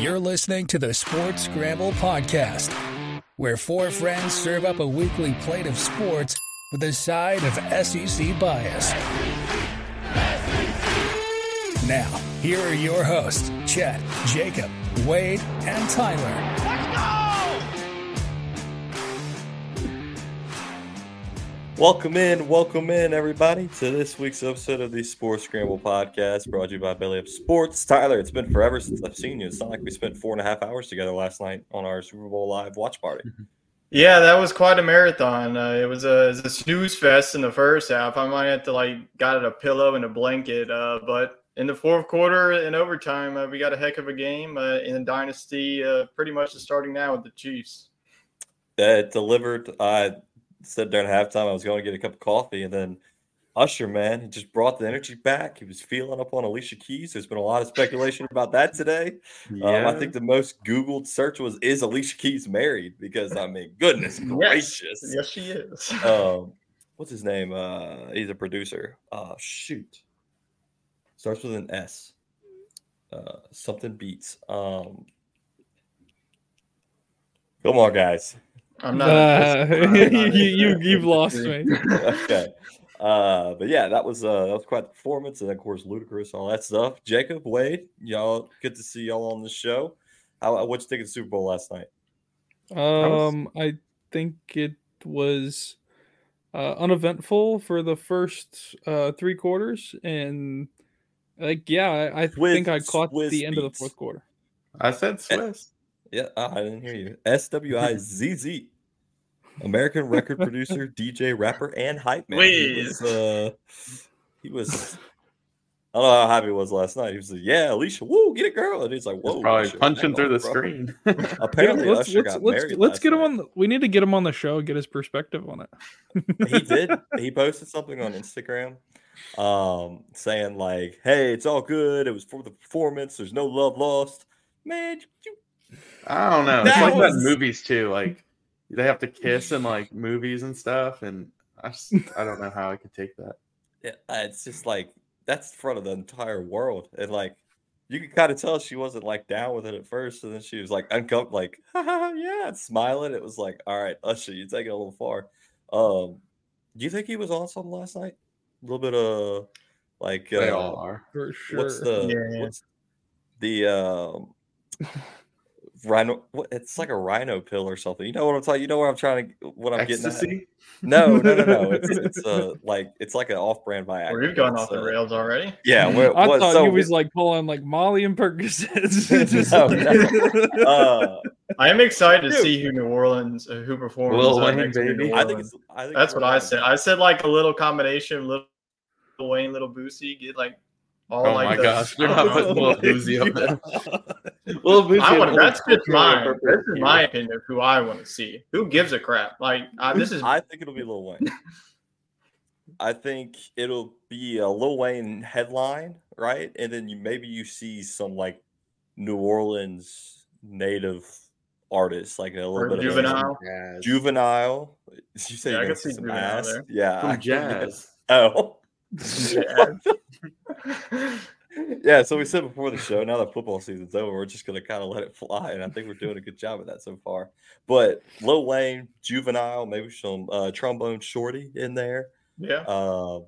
You're listening to the Sports Scramble Podcast, where four friends serve up a weekly plate of sports with a side of SEC bias. Now, here are your hosts, Chet, Jacob, Wade, and Tyler. Welcome in, welcome in, everybody, to this week's episode of the Sports Scramble podcast brought to you by Belly Up Sports. Tyler, it's been forever since I've seen you. It's not like we spent four and a half hours together last night on our Super Bowl live watch party. Yeah, that was quite a marathon. Uh, it was a, it was a snooze fest in the first half. I might have to like got it a pillow and a blanket, uh, but in the fourth quarter and overtime, uh, we got a heck of a game uh, in the dynasty. Uh, pretty much starting now with the Chiefs. That delivered. Said during halftime I was going to get a cup of coffee, and then Usher, man, he just brought the energy back. He was feeling up on Alicia Keys. There's been a lot of speculation about that today. Um, I think the most Googled search was "Is Alicia Keys married?" Because I mean, goodness gracious, yes, yes she is. um, what's his name? Uh, he's a producer. Oh shoot, starts with an S. Uh, something beats. Um, come on, guys. I'm not. Uh, you, you you've lost me. okay. Uh, but yeah, that was uh that was quite the performance, and of course, Ludacris, all that stuff. Jacob, Wade, y'all, good to see y'all on the show. How what'd you think of the Super Bowl last night? Um, I think it was uh, uneventful for the first uh, three quarters, and like yeah, I, I Swizz- think I caught Swizz the end of the fourth quarter. I said Swizz. Yeah, ah, I didn't hear you. S W I Z Z, American record producer, DJ, rapper, and hype man. He was, uh, he was. I don't know how happy he was last night. He was like, "Yeah, Alicia, woo, get it, girl," and he's like, "Whoa." He's probably Usher, punching through the bro." screen. Apparently, let's Usher let's got let's, married let's get him night. on. The, we need to get him on the show, get his perspective on it. he did. He posted something on Instagram um saying like, "Hey, it's all good. It was for the performance. There's no love lost." Man, you, I don't know. It's That like that in movies too. Like they have to kiss in like movies and stuff, and I just I don't know how I could take that. yeah, it's just like that's in front of the entire world, and like you could kind of tell she wasn't like down with it at first, and then she was like uncomfortable, like yeah, smiling. It was like, all right, Usher, you take it a little far. Um, do you think he was on something last night? A little bit of like They uh, all are. For sure. What's the Yeah. what's the um rhino? It's like a rhino pill or something. You know what I'm talking? You know what I'm trying to what I'm getting at? Ecstasy. No, no, no, no. It's it's uh like it's like an off-brand Viagra. We've gone It's, off the uh, rails already. Yeah, we're, I what- thought so he was we- like pulling like Molly and Percocets. Just- No, no. uh, I am excited to see who New Orleans, uh, who performs. Lil uh, Wayne, next New baby. I think it's. I think That's it's what I said. I said like a little combination, little Wayne, little Boosie, get like all Oh like my the- gosh, you're not putting Lil Boosie up there. Lil Boosie. I want, and that's just Boosie are my this is my opinion of who I want to see. Who gives a crap? Like I, this is I think it'll be Lil Wayne. I think it'll be a Lil Wayne headline, right? And then you maybe you see some like New Orleans native artists, like a little Or bit Juvenile. of Jazz. juvenile. Did You say Yeah, I can see see some Juvenile ass, there. yeah. From I- jazz. Oh, Yeah. yeah. So we said before the show. Now that football season's over, we're just gonna kind of let it fly, and I think we're doing a good job of that so far. But Lil Wayne, juvenile, maybe some uh, trombone shorty in there. yeah. Uh,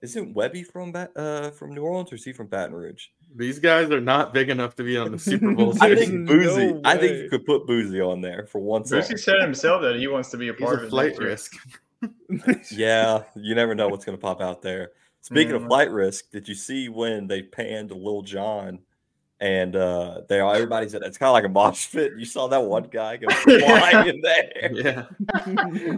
isn't Webbie from Ba- uh, from New Orleans or is he from Baton Rouge? These guys are not big enough to be on the Super Bowl I There's stage. think no Boosie. I think you could put Boosie on there for one song. Boosie said himself that he wants to be a He's part a of it. flight next risk. Yeah, you never know what's going to pop out there. Speaking of Mhm. flight risk, did you see when they panned Lil Jon and uh they all everybody's it's kind of like a mosh pit. You saw that one guy go flying in there. Yeah.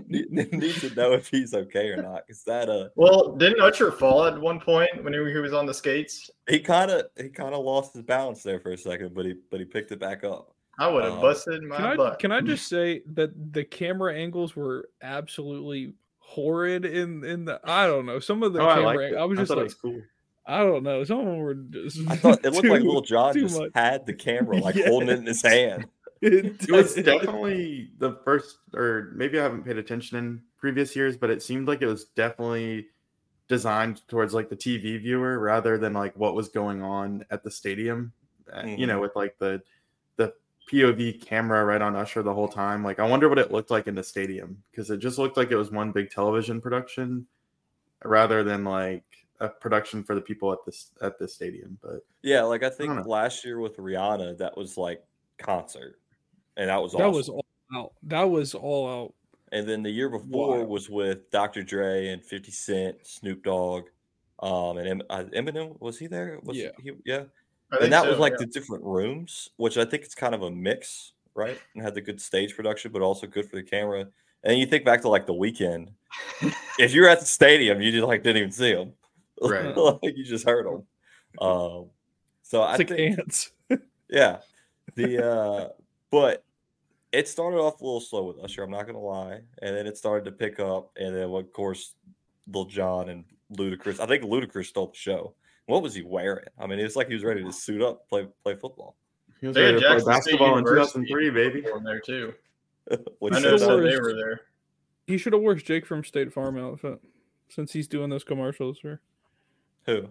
need, need to know if he's okay or not. Because that uh Well, didn't Usher fall at one point when he he was on the skates? he kind of he kind of lost his balance there for a second, but he but he picked it back up. I would have Uh, busted my Can I butt. can I just say that the camera angles were absolutely horrid in in the I don't know some of the Oh, I camera. liked it. I was just thought like it was cool. I don't know. Some of them were just. I thought it looked like too- Little John just much. had the camera like holding it in his hand. It, It was definitely the first, or maybe I haven't paid attention in previous years, but it seemed like it was definitely designed towards like the TV viewer rather than like what was going on at the stadium Mhm. you know, with like the the POV camera right on Usher the whole time. Like, I wonder what it looked like in the stadium because it just looked like it was one big television production rather than like a production for the people at this at this stadium. But Yeah, like I think know. last year with Rihanna, that was like concert, and that was That awesome. was all out. That was all out. And then the year before Wild. was with Dr. Dre and 50 Cent, Snoop Dogg, um, and Em- uh, Eminem. Was he there? Was Yeah. He, yeah. I And that so, was like yeah. the different rooms, which I think it's kind of a mix, right? And had the good stage production, but also good for the camera. And you think back to like The Weeknd. if you're at the stadium, you just like didn't even see them. Right. like you just heard them. Um, so I It's like think ants. yeah. The uh but it started off a little slow with Usher, I'm not gonna lie. And then it started to pick up, and then of course Lil Jon and Ludacris. I think Ludacris stole the show. What was he wearing? I mean, it's like he was ready to suit up, play play football. he was They ready to play Jackson State basketball in 2003, baby. there too. What I know said they were there. He should have worn Jake from State Farm outfit since he's doing those commercials for who?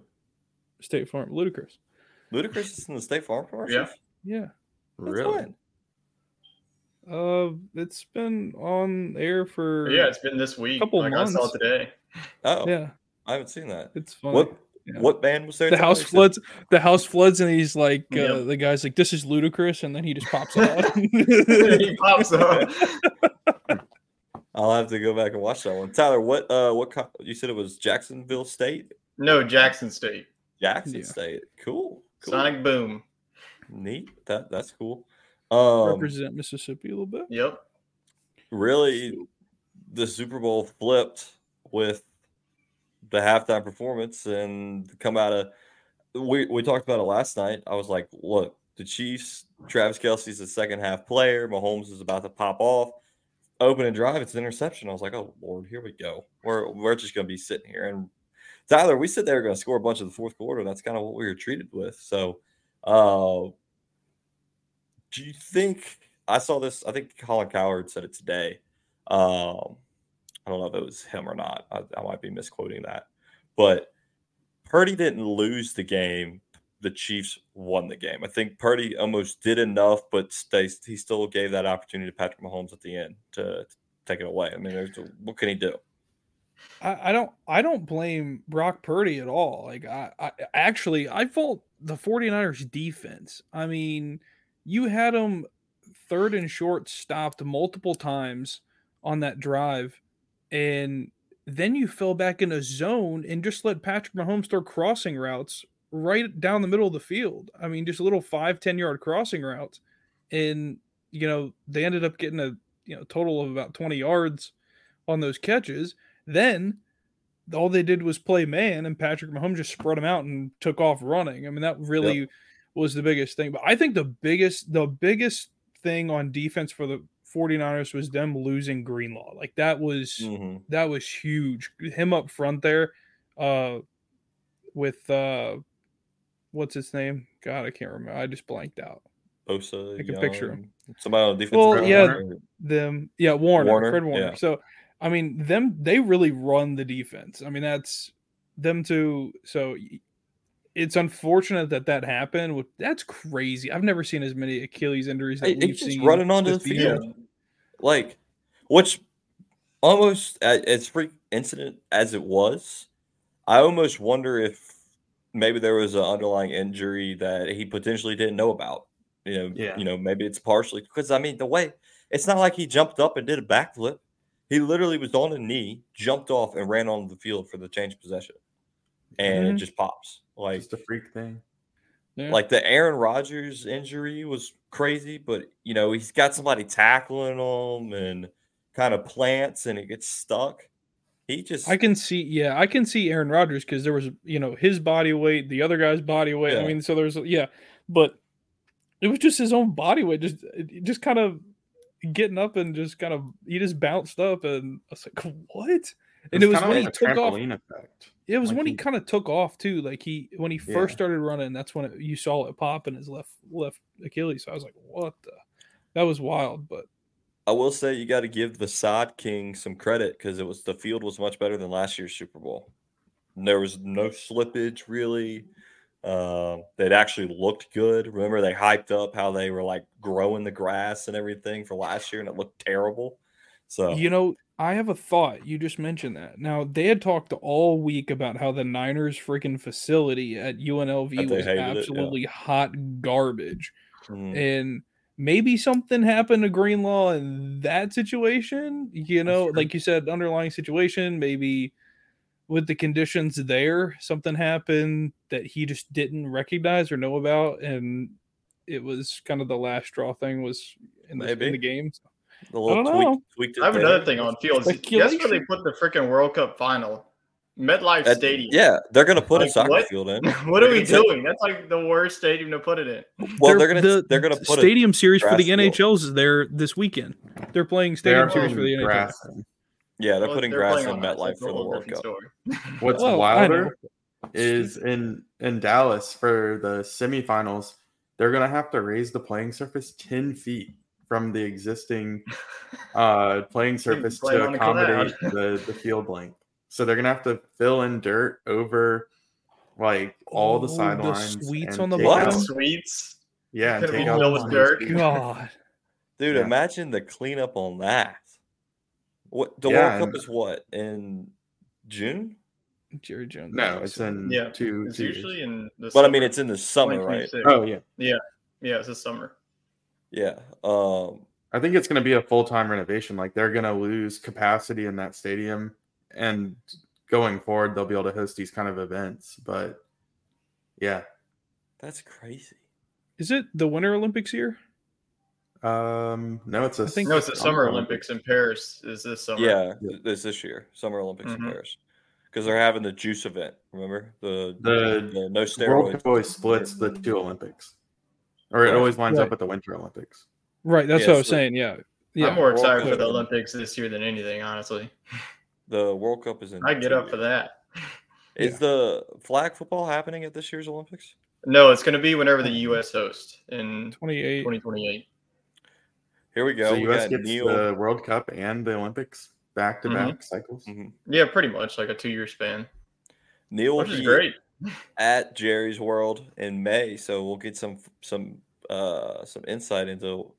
State Farm. Ludicrous. Ludacris is in the State Farm commercials? Yeah. Since Really? when? Uh, it's been on air for Yeah, it's been this week. Couple like I saw months. it today. Oh, yeah. I haven't seen that. It's funny. What yeah. what band was there? the house You said- floods. The house floods, and he's like, uh, the guy's like, "This is ludicrous," and then he just pops out. he pops up. I'll have to go back and watch that one. Tyler, what uh what co- you said it was Jacksonville State? No, Jackson State. Jackson Yeah. State. Cool. cool. Sonic Boom. Neat. That that's cool. Um Represent Mississippi a little bit. Yep. really the Super Bowl flipped with the halftime performance and come out of we we talked about it last night. I was like, look, the Chiefs, Travis Kelce's the second half player, Mahomes is about to pop off. Open and drive, it's an interception. I was like, oh Lord, here we go. We're we're just gonna be sitting here. And Tyler, we said they were gonna score a bunch of the fourth quarter. That's kind of what we were treated with. So uh do you think I saw this? I think Colin Cowherd said it today. Um, I don't know if it was him or not. I, I might be misquoting that, but Purdy didn't lose the game. The Chiefs won the game. I think Purdy almost did enough, but they, he still gave that opportunity to Patrick Mahomes at the end to, to take it away. I mean, what can he do? I, I don't I don't blame Brock Purdy at all. Like I, I actually I fault the 49ers defense. I mean, you had them third and short stopped multiple times on that drive and then you fell back in a zone and just let Patrick Mahomes throw crossing routes right down the middle of the field. I mean, just a little five, 10 yard crossing routes. And, you know, they ended up getting a you know total of about 20 yards on those catches. Then all they did was play man, and Patrick Mahomes just spread them out and took off running. I mean, that really was the biggest thing. But I think the biggest, the biggest thing on defense for the 49ers was them losing Greenlaw. Like that was Mhm. that was huge. Him up front there, uh, with uh, what's his name? God, I can't remember. I just blanked out. Bosa, I can picture Young, Somebody on defense. Well, yeah, them yeah warner, Warner, fred warner yeah. so i mean them they really run the defense i mean that's them to so it's unfortunate that that happened that's crazy i've never seen as many achilles injuries that Hey, we've seen running onto the this season. field. Like, which almost as freak incident as it was, I almost wonder if maybe there was an underlying injury that he potentially didn't know about. You know, Yeah. you know, maybe it's partially because I mean the way it's not like he jumped up and did a backflip. He literally was on a knee, jumped off, and ran onto the field for the change of possession, and it Mhm. just pops. Like Just a freak thing. Yeah. like the Aaron Rodgers injury was crazy, but you know, he's got somebody tackling him and kind of plants and it gets stuck. He just I can see, yeah, I can see Aaron Rodgers because there was, you know, his body weight, the other guy's body weight. I mean, so there's, yeah, but it was just his own body weight, just, uh, just kind of getting up and just kind of, he just bounced up, and I was like, what? And it was kinda when he a took off. effect. It was like when he he- kind of took off too. Like he, when he first Yeah. started running, that's when it, you saw it pop in his left left Achilles. So I was like, what the? That was wild, but I will say you got to give the Sod King some credit because it was the field was much better than last year's Super Bowl. There was no slippage really. Um, they'd actually looked good. Remember, they hyped up how they were like growing the grass and everything for last year, and it looked terrible. So You know, I have a thought. You just mentioned that. Now they had talked all week about how the Niners freaking facility at UNLV was hated it, yeah. absolutely hot garbage. mm, And maybe something happened to Greenlaw in that situation. You know, like you said, underlying situation, maybe with the conditions there, something happened that he just didn't recognize or know about. And it was kind of the last straw thing was in the, in the game. The little don't tweak, know. tweaked it I have there. another thing on fields. Guess where they put the freaking World Cup final? MetLife That- Stadium. Yeah, they're gonna put a soccer what? field in. what are we doing? That's like the worst stadium to put it in. Well, they're, They're- gonna the they're gonna put stadium series for the grass field. NHLs is there this weekend. They're playing They stadium are series for the putting NHL. grass in. Yeah, they're Well, putting they're grass in on MetLife for the World Cup. story. What's oh, Well, wilder is in in Dallas for the semifinals. They're gonna have to raise the playing surface ten feet from the existing uh, playing surface play to accommodate the, the field length. So they're gonna have to fill in dirt over like all the Oh, the sidelines. suites and on the take bottom? out- The suites. Yeah, and take out filled with dirt. God. Dude, Yeah. imagine the cleanup on that. What the Yeah, World Cup is what in June? Jerry Jones. No, it's in Yeah, two. It's two years. usually in the. But I mean, summer, it's in the summer, right? 2026. Oh yeah, Yeah, it's the summer. Yeah. Um. I think it's going to be a full time renovation. Like they're going to lose capacity in that stadium, and going forward, they'll be able to host these kind of events. But yeah, That's crazy. Is it the Winter Olympics here? um, no, it's a I think- No, it's the Summer Olympics in Paris. Is this summer? Yeah, Yeah. th- this this year, Summer Olympics in Mhm. Paris, because they're having the juice event. Remember the The the no World steroids. Cup always splits the two Olympics, or it always winds Right. up at the Winter Olympics. Right, that's Yeah, what I was so- saying. Yeah. Yeah. I'm more World excited Cup for the Olympics this year than anything. Honestly, The World Cup is in. I get up for years. that. Is the flag football happening at this year's Olympics? No, it's going to be whenever the U.S. hosts in 28. 2028. Here we go. so we U.S. got gets Neil. the World Cup and the Olympics back to back cycles. Mhm. Yeah, pretty much like a two-year span, Neil which is be great. At Jerry's World in May, so we'll get some some uh some insight into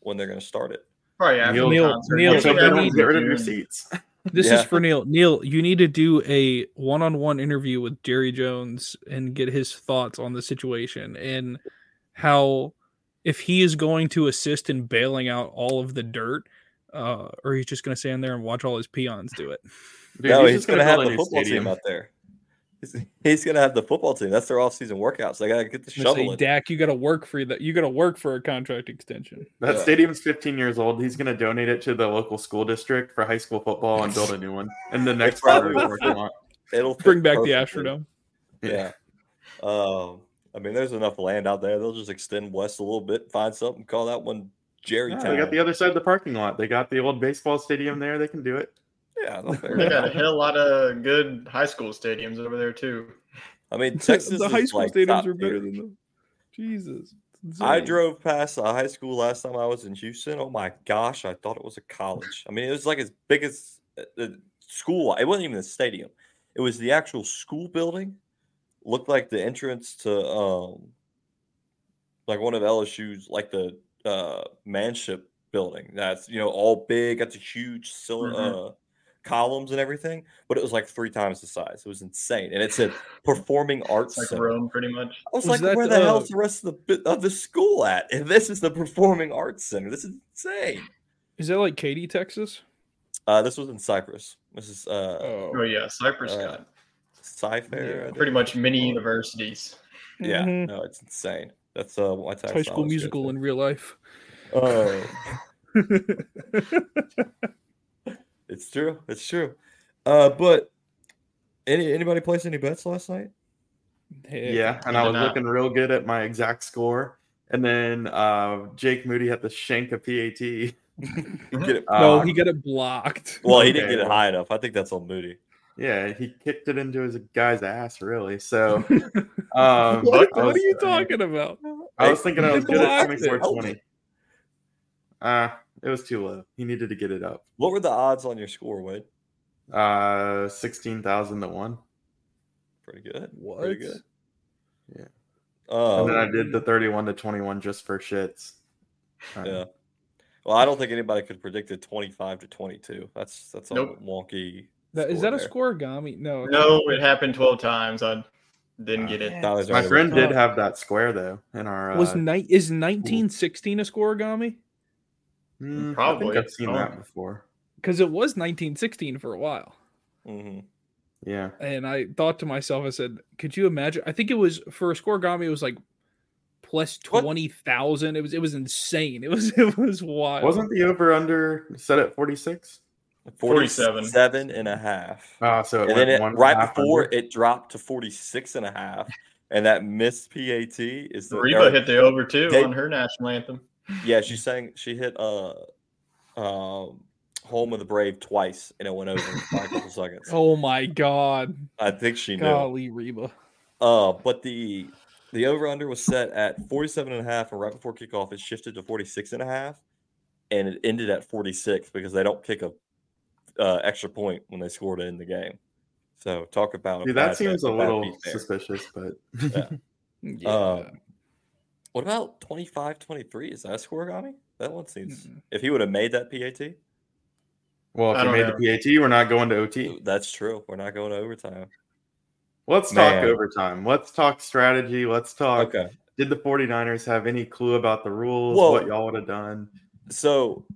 when they're going to start it. Probably after Neil- Neil- concert. Neil- Let's hope they Yeah, don't get rid of your seats. This Yeah. is for Neil. Neil, you need to do a one-on-one interview with Jerry Jones and get his thoughts on the situation and how if he is going to assist in bailing out all of the dirt, uh, or he's just going to stand there and watch all his peons do it. Dude, no, he's, just going to have a football stadium. team out there. He's, he's going to have the football team. That's their off-season workouts. They got to get the Say, shovel in. Dak, you got to work for that. You got to work for a contract extension. That Yeah. stadium's 15 years old. He's going to donate it to the local school district for high school football and build a new one And the next part of the probably parking lot. It'll Bring back the perfectly. Astrodome. Yeah. Um, I mean, there's enough land out there. They'll just extend west a little bit, find something, call that one Jerry Yeah, Town. they got the other side of the parking lot. They got the old baseball stadium there. They can do it. Yeah, they'll figure They it got a hell lot of good high school stadiums over there too. I mean, Texas the high school like stadiums are better tier. than the Jesus. It's I drove past a high school last time I was in Houston. Oh my gosh, I thought it was a college. I mean, it was like as big as uh, the school. It wasn't even a stadium. It was the actual school building. Looked like the entrance to um, like one of LSU's, like the uh manship building. That's you know all big. That's a huge sil- Mhm. uh, columns and everything, but it was like three times the size. It was insane, and it said performing arts. Like Center. Rome, pretty much. I was, Was like, that, where the hell uh, is the rest of the of the school at? And this is the Performing Arts Center. This is insane. Is that like Katy, Texas? Uh, this was in Cypress. This is uh, Oh yeah, Cypress Uh, got Cy-Fair. I pretty much mini universities. Yeah, Mhm. no, it's insane. That's uh, my It's High School Musical in real life. Oh, it's true. It's true. Uh, but any anybody place any bets last night? Heck, Yeah, and I was not. looking real good at my exact score. And then uh, Jake Moody had to shank a PAT. Get it. No, Uh, he got it blocked. Well, he didn't get it high enough. I think that's on Moody. Yeah, he kicked it into his guy's ass, really. So, um, what, I what was, are you talking about? I was thinking I They was good at blocked it. 24 Uh, it was too low. He needed to get it up. What were the odds on your score, Wade? Uh, 16,000 to 1. Pretty good. What? Pretty good. and Um, then I did the 31 to 21 just for shits. Um, yeah. Well, I don't think anybody could predict a 25 to 22. That's that's a Nope. wonky. That, is score that a there. scorigami? No. No, it happened 12 times. I didn't get it. man. Tyler's My friend did have that square though in our. Was uh, night is 1916 a scorigami? Mm, I Probably. think I've seen Oh. that before. Because it was 1916 for a while. Mhm. Yeah. And I thought to myself, I said, could you imagine? I think it was for a scorigami, it was like plus What? 20,000. It was it was insane. It was it was wild. Wasn't the over under set at 46? 47. 47 and a half. Ah, so it and then it, one right half before under? it dropped to 46 and a half. And that missed PAT is the Reba hit the over too They- on her national anthem. Yeah, she sang. She hit uh, um, "Home of the Brave" twice, and it went over by a couple seconds. Oh my god. I think she knew. Golly Reba. Uh, but the the over under was set at 47 and a half, and right before kickoff, it shifted to 46 and a half, and it ended at 46 because they don't kick a uh, extra point when they scored in the game. So talk about a that seems a bad little suspicious, but Yeah. Yeah. Um, What about 25 23? Is that a score, scorigami? That one seems. Mm-mm. If he would have made that PAT, well, if I you made know. the PAT, we're not going to OT. that's true. We're not going to overtime. Let's talk overtime. Let's talk strategy. Let's talk. Okay. Did the 49ers have any clue about the rules? Well- what y'all would have done? So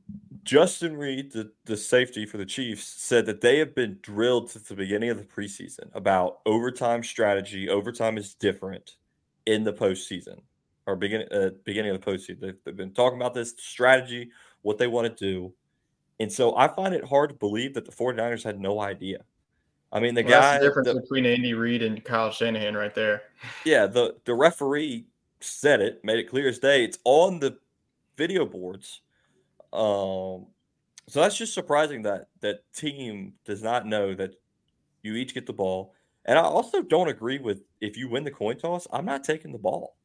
Justin Reid, the, the safety for the Chiefs, said that they have been drilled since the beginning of the preseason about overtime strategy. Overtime is different in the postseason or beginning uh, beginning of the postseason. They've, they've been talking about this strategy, what they want to do. And so I find it hard to believe that the 49ers had no idea. I mean, the Well, guy, that's the difference the- between Andy Reid and Kyle Shanahan right there. yeah, the the referee said it, made it clear as day. It's on the video boards. Um, so that's just surprising that that team does not know that you each get the ball. And I also don't agree with if you win the coin toss, I'm not taking the ball.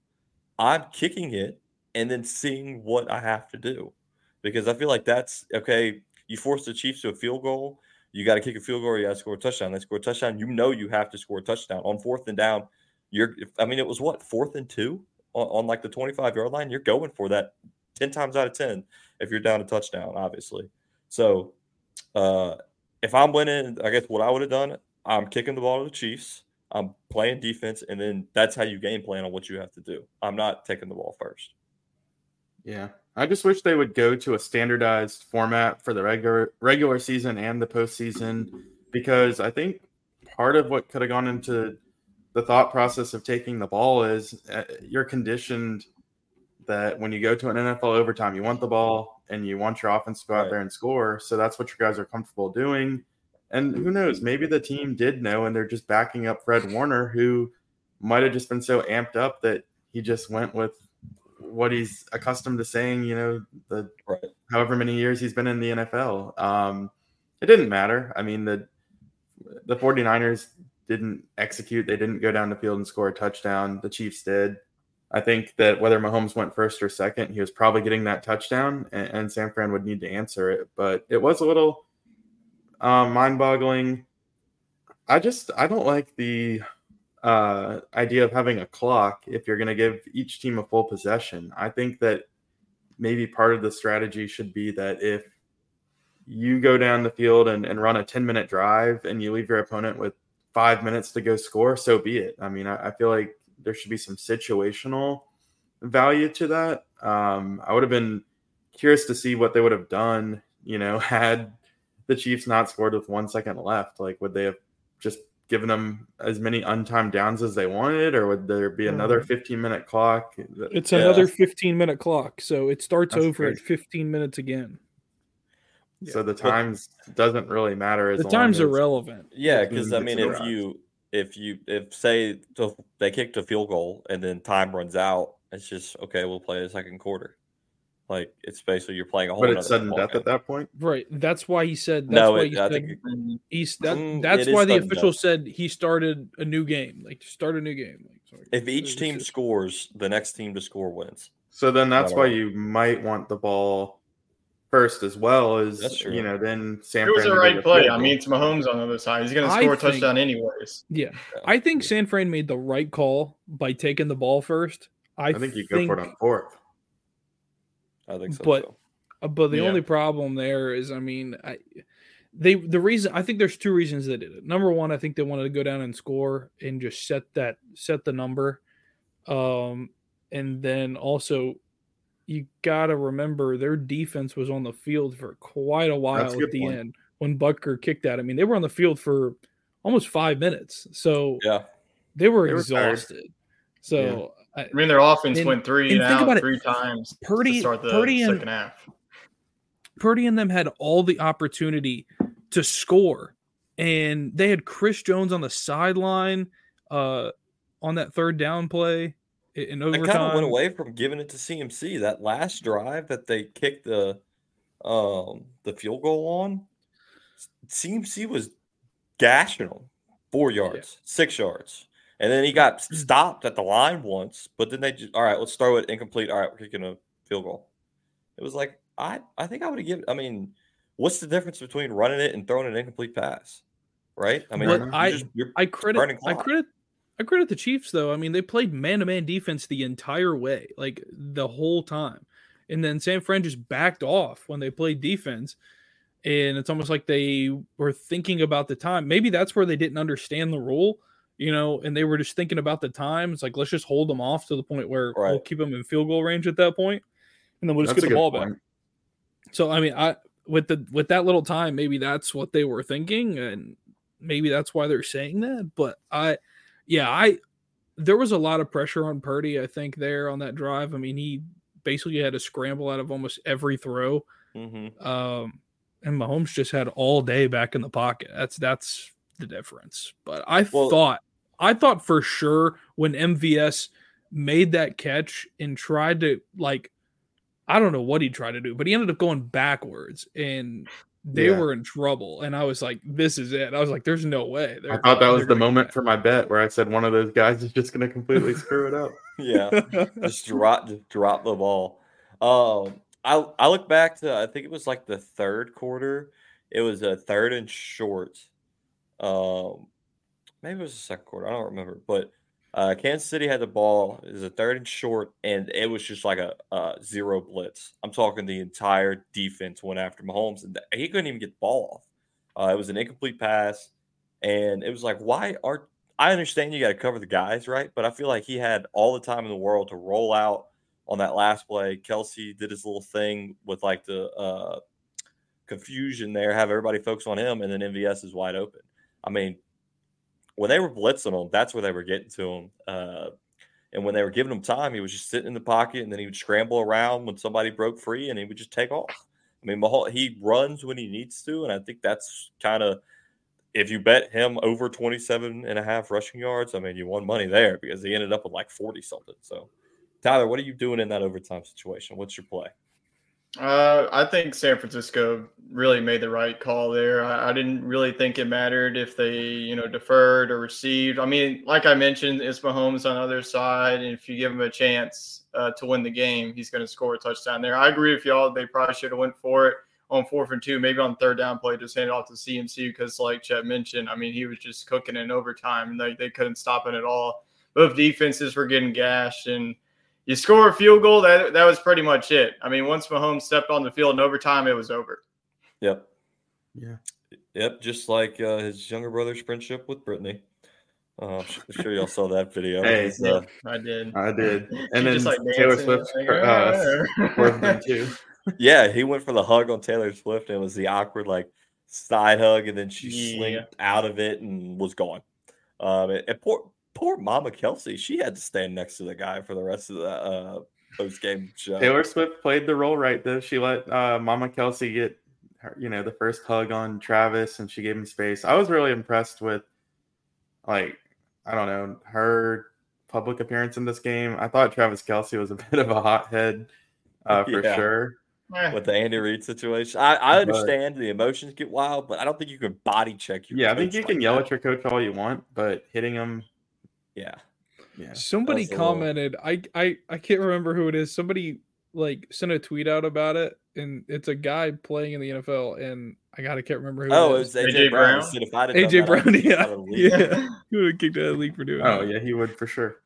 I'm kicking it and then seeing what I have to do. Because I feel like that's okay. You force the Chiefs to a field goal, you got to kick a field goal you got to score a touchdown. They score a touchdown, you know you have to score a touchdown. On fourth and down, you're I mean, it was what, fourth and two on, on like the 25 yard line? You're going for that 10 times out of 10 if you're down a touchdown, obviously. So uh if I'm winning, I guess what I would have done, I'm kicking the ball to the Chiefs. I'm playing defense, and then that's how you game plan on what you have to do. I'm not taking the ball first. Yeah. I just wish they would go to a standardized format for the regular regular season and the postseason because I think part of what could have gone into the thought process of taking the ball is uh, you're conditioned that when you go to an NFL overtime, you want the ball and you want your offense to go out Right. there and score. So that's what your guys are comfortable doing. And who knows? Maybe the team did know and they're just backing up Fred Warner, who might have just been so amped up that he just went with what he's accustomed to saying, you know, the Right. however many years he's been in the NFL. Um, it didn't matter. I mean, the the 49ers didn't execute. They didn't go down the field and score a touchdown. The Chiefs did. I think that whether Mahomes went first or second, he was probably getting that touchdown, and, and San Fran would need to answer it. But it was a little um, mind-boggling. I just I don't like the uh, idea of having a clock if you're going to give each team a full possession. I think that maybe part of the strategy should be that if you go down the field and, and run a 10 minute drive and you leave your opponent with five minutes to go score, so be it. I mean, I, I feel like there should be some situational value to that. Um, I would have been curious to see what they would have done, you know, had the Chiefs not scored with one second left. Like, would they have just given them as many untimed downs as they wanted, or would there be another mm-hmm. 15 minute clock? It's Yeah. another 15 minute clock. So it starts That's over at 15 minutes again. So the times doesn't really matter. As The long time's as- irrelevant. Yeah, because I mean, if right. you if you if say so they kicked a field goal and then time runs out, it's just okay. We'll play the second quarter. Like it's basically you're playing a whole. But it's sudden death game. at that point. Right. That's why he said. That's No, why it- he I said think he's that. Mm, that's why the official death. said he started a new game. Like start a new game. Like, sorry. if each team just- scores, the next team to score wins. So then that's why allowed. you might want the ball first as well as That's true. you know then San It was Fran the right play. I mean, it's Mahomes on the other side. He's going to I score a think- touchdown anyways. Yeah. I think San Fran made the right call by taking the ball first. I, I think you go for it on fourth. I think so. But- too. Uh, But the Yeah. only problem there is, I mean, I, they the reason I think there's two reasons they did it. Number one, I think they wanted to go down and score and just set that set the number, um, and then also you got to remember their defense was on the field for quite a while That's a at good the point. end when Butker kicked out. I mean, they were on the field for almost five minutes, so yeah, they were They were tired. exhausted. so I, I mean, their offense And- went three and and think out about it. three times Purdy- to start the Purdy and- second half. Purdy and them had all the opportunity to score, and they had Chris Jones on the sideline uh, on that third down play i- in they kind of overtime. went away from giving it to CMC. That last drive that they kicked the um the field goal on, CMC was gashing them four yards, six yards, and then he got stopped at the line once. But then they just all right, let's throw it incomplete. All right, we're kicking a field goal. It was like I I think I would have given. I mean, what's the difference between running it and throwing an incomplete pass? Right? I mean, But you I- just- you're I credit I credit I credit the Chiefs though. I mean, they played man to man defense the entire way, like the whole time. And then San Fran just backed off when they played defense. And it's almost like they were thinking about the time. Maybe that's where they didn't understand the rule, you know, and they were just thinking about the times, like let's just hold them off to the point where we'll keep them in field goal range at that point, and then we'll just That's get a the ball back. So I mean, I with the with that little time, maybe that's what they were thinking, and maybe that's why they're saying that. But I, yeah, I there was a lot of pressure on Purdy. I think there on that drive. I mean, he basically had to scramble out of almost every throw. Mhm. Um, and Mahomes just had all day back in the pocket. That's that's the difference. But I Well- thought I thought for sure when MVS made that catch and tried to like I don't know what he tried to do, but he ended up going backwards and they Yeah. were in trouble. And I was like, this is it. I was like, there's no way. I They're- thought that was the moment get for my bet where I said one of those guys is just going to completely screw it up. Yeah. just drop just drop the ball. Um, I I look back to I think it was like the third quarter. It was a third and short. Um, maybe it was the second quarter. I don't remember, but uh, Kansas City had the ball. It was a third and short, and it was just like a, a zero blitz. I'm talking the entire defense went after Mahomes, and he couldn't even get the ball off. Uh, it was an incomplete pass, and it was like, why aren't I understand you got to cover the guys, right? But I feel like he had all the time in the world to roll out on that last play. Kelce did his little thing with like the uh, confusion there, have everybody focus on him, and then MVS is wide open. I mean, when they were blitzing him, that's where they were getting to him. Uh, and when they were giving him time, he was just sitting in the pocket, and then he would scramble around when somebody broke free, and he would just take off. I mean, Mahal, he runs when he needs to, and I think that's kind of if you bet him over 27 and a half rushing yards, I mean, you won money there because he ended up with like 40 something. So, Tyler, what are you doing in that overtime situation? What's your play? Uh, I think San Francisco really made the right call there. I, I didn't really think it mattered if they, you know, deferred or received. I mean, like I mentioned, it's Mahomes on the other side, and if you give him a chance uh, to win the game, he's going to score a touchdown there. I agree with y'all. They probably should have went for it on fourth and two, maybe on third down play, just hand it off to CMC because, like Chet mentioned, I mean, he was just cooking in overtime. and They they couldn't stop it at all. Both defenses were getting gashed and you score a field goal, that that was pretty much it. I mean, once Mahomes stepped on the field in overtime, it was over. Yep. Yeah. Yep. Just like uh, his younger brother's friendship with Brittany. Uh, I'm sure y'all saw that video. Hey, It's, uh, I did. I did. And then just, like, Taylor Swift like, uh, "Ah." too. yeah, he went for the hug on Taylor Swift, and it was the awkward like side hug, and then she Yeah. slinked out of it and was gone. Um, and, and poor poor Mama Kelce, she had to stand next to the guy for the rest of the uh, post game show. Taylor Swift played the role right though. She let uh, Mama Kelce get her, you know, the first hug on Travis, and she gave him space. I was really impressed with, like, I don't know, her public appearance in this game. I thought Travis Kelce was a bit of a hothead, uh, for Yeah. sure. With the Andy Reid situation. I, I But- understand the emotions get wild, but I don't think you can body check your Yeah, I think you like can yell at your coach all you want, but hitting him, Yeah. yeah, Somebody That's a little- commented. I I I can't remember who it is. Somebody like sent a tweet out about it, and it's a guy playing in the NFL, and I gotta can't remember who. Oh, it it is. was AJ, AJ Brown. Brown? He said if I'd have done AJ Brown. be Yeah, out of the league. yeah. He would have kicked out of the league for doing Oh that. yeah, he would for sure.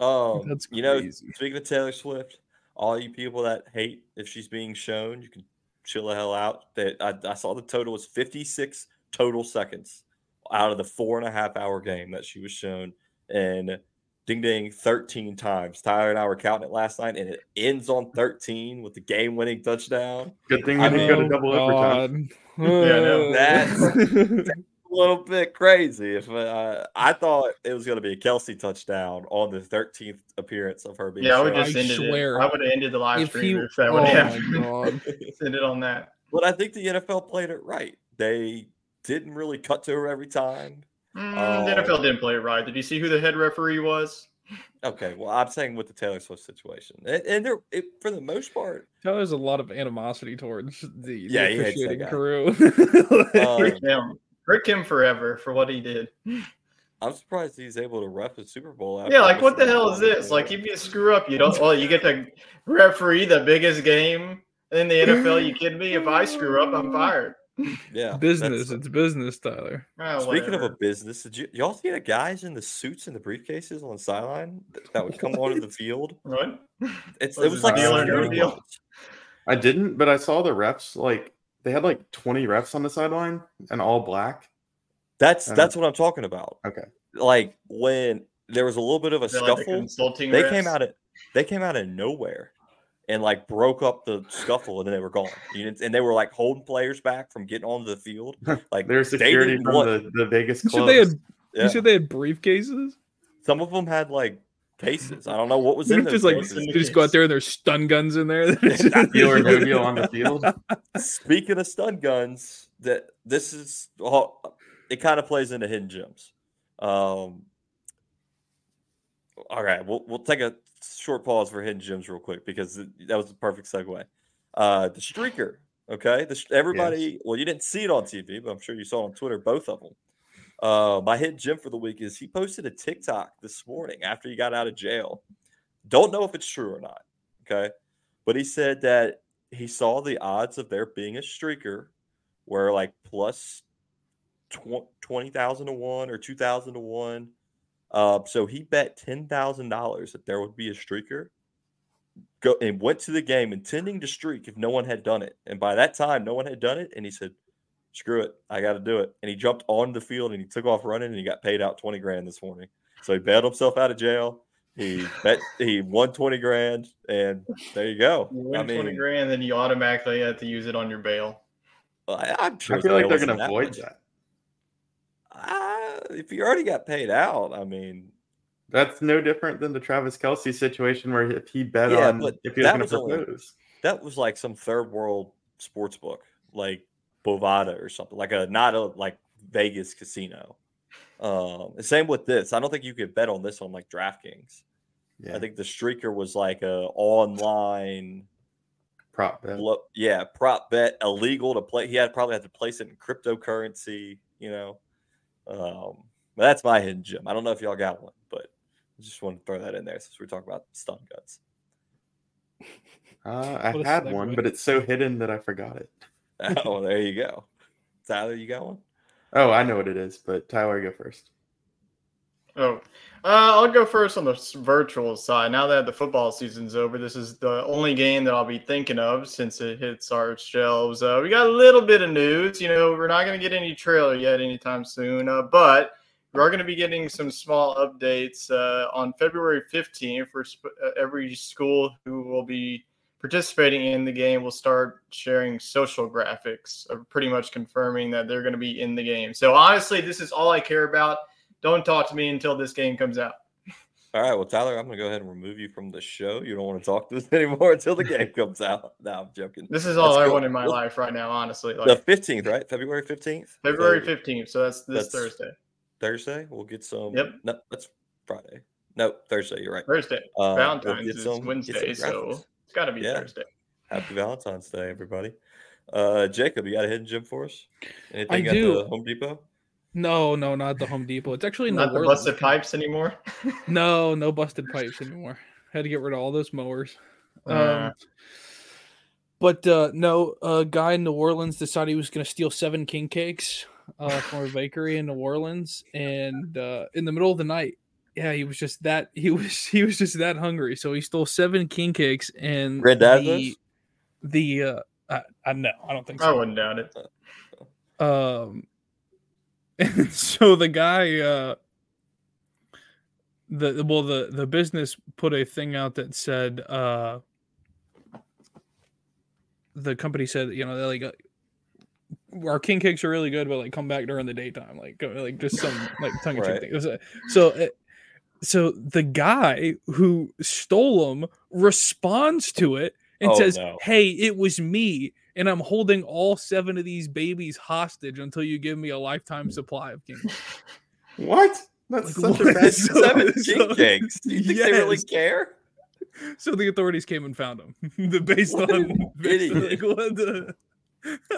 Um, That's crazy. you know, speaking of Taylor Swift, all you people that hate if she's being shown, you can chill the hell out. That I, I saw the total was 56 total seconds out of the four and a half hour game that she was shown, and ding ding 13 times. Tyler and I were counting it last night, and it ends on 13 with the game winning touchdown. Good thing I we didn't go to double overtime. Oh, Yeah, I know. That's- A little bit crazy. If uh, I thought it was going to be a Kelce touchdown on the 13th appearance of her being Yeah, I would shown. just I ended swear. it. I would have ended the live if stream he, if that oh would have ended on that. But I think the NFL played it right. They didn't really cut to her every time. Mm, the NFL didn't play it right. Did you see who the head referee was? Okay, well, I'm saying with the Taylor Swift situation, and, and they're it, for the most part, there's a lot of animosity towards the, Yeah, the he officiating guy. crew. Um, Frick him. Frick him forever for what he did. I'm surprised he's able to ref a Super Bowl. after Yeah, like what the hell is this? Like if you screw up, you don't. Well, you get to referee the biggest game in the NFL. You kidding me? If I screw up, I'm fired. Yeah, business, it's business, Tyler. Ah, Speaking of a business, did you y'all see the guys in the suits and the briefcases on the sideline that, that would come onto the field? what? It's Was it was like deal or no deal? I didn't, but I saw the refs like they had like 20 refs on the sideline and all black. That's Uh, that's what I'm talking about. Okay. Like when there was a little bit of a They're like the scuffle, consulting they refs? came out of they came out of nowhere and like broke up the scuffle and then they were gone. And they were like holding players back from getting onto the field. Like There's they security from want- the, the Vegas You said they had. yeah. You said they had briefcases. some of them had like cases. I don't know what was What in if those just like cases. cases. they just go out there and there's stun guns in there? deal or no deal on the field. Speaking of stun guns, that this is oh, it kind of plays into hidden gems. Um, all right, we'll we'll take a short pause for hidden gems real quick because that was the perfect segue. Uh, the streaker, okay, the, everybody. Well, you didn't see it on TV, but I'm sure you saw it on Twitter, both of them. Uh, my hidden gem for the week is he posted a TikTok this morning after he got out of jail. Don't know if it's true or not. Okay. But he said that he saw the odds of there being a streaker were like plus tw- 20,000 to 1 or 2,000 to 1. Uh, so he bet $10,000 that there would be a streaker. Go and went to the game intending to streak if no one had done it. And by that time, no one had done it. And he said, screw it. I got to do it. And he jumped on the field and he took off running and he got paid out 20 grand this morning. So he bailed himself out of jail. He bet he won 20 grand and there you go. You win I mean, 20 grand, then you automatically have to use it on your bail. I, I'm sure I feel like they're going going to to avoid that. Uh, if you already got paid out, I mean, That's no different than the Travis Kelce situation where if he bet Yeah, on but if he was that going was to propose. that was like some third world sports book, like Bovada or something, like a not a like Vegas casino. Um, same with this. I don't think you could bet on this on like DraftKings. Yeah, I think the streaker was like a online, prop bet. yeah, prop bet, illegal to play. He had probably had to place it in cryptocurrency, you know. Um, but that's my hidden gem. I don't know if y'all got one, but I just want to throw that in there since we're talking about stun guns. Uh, I What a had one, but it's so hidden that I forgot it. Oh, there you go. Tyler, you got one? Oh, I know what it is, but Tyler, go first. Oh, uh, I'll go first on the virtual side. Now that the football season's over, this is the only game that I'll be thinking of since it hits our shelves. Uh, we got a little bit of news. You know, we're not going to get any trailer yet anytime soon, uh, but we are going to be getting some small updates uh, on February 15th for sp- uh, every school who will be participating in the game will start sharing social graphics, uh, pretty much confirming that they're going to be in the game. So honestly, this is all I care about. Don't talk to me until this game comes out. All right. Well, Tyler, I'm going to go ahead and remove you from the show. You don't want to talk to us anymore until the game comes out. No, I'm joking. This is all Let's I go. want in my Let's- life right now, honestly. The 15th, right? February 15th? February 15th, so that's this that's- Thursday. Thursday. We'll get some. Yep. No, that's Friday. No, Thursday. You're right. Thursday. Uh, we'll Valentine's is some- Wednesday, so it's got to be Yeah. Thursday. Happy Valentine's Day, everybody. Uh, Jacob, you got a hidden gem for us? Anything at do. the Home Depot? No, no, not the Home Depot. It's actually in Not New the Orleans. busted pipes anymore. No, no busted pipes anymore. Had to get rid of all those mowers. Um, Uh, but uh, no, a guy in New Orleans decided he was going to steal seven king cakes uh, from a bakery in New Orleans, and uh, in the middle of the night, yeah, he was just that he was he was just that hungry, so he stole seven king cakes and Red the knows? the uh, I, I no, I don't think I so. wouldn't doubt it. Um, and so the guy, uh, the well, the the business put a thing out that said, uh, the company said, you know, they're like, uh, our king cakes are really good, but like come back during the daytime, like go, like just some like tongue in cheek Right. thing. It was so. It, so the guy who stole them responds to it and Oh, says, no. "Hey, it was me, and I'm holding all seven of these babies hostage until you give me a lifetime supply of king." Cakes. What? That's Like, such a bad. So- Seven so- king cakes. Do you think they really care? So the authorities came and found them. the based What on based on, like, what the-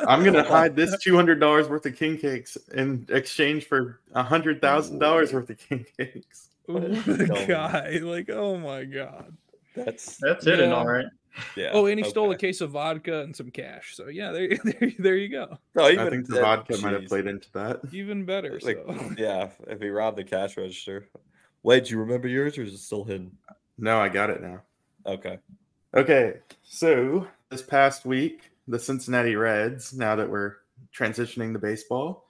I'm gonna hide this two hundred dollars worth of king cakes in exchange for a hundred thousand dollars worth of king cakes. What a what a dummy. guy! Like, oh my god! That's That's it, and all right. Yeah. Oh, and he stole a case of vodka and some cash. So yeah, there, there, there you go. No, even I think the that- vodka might have played into that. Even better. Like, so. yeah, if he robbed the cash register. Wait, do you remember yours or is it still hidden? No, I got it now. Okay. Okay, so this past week, the Cincinnati Reds, now that we're transitioning to baseball,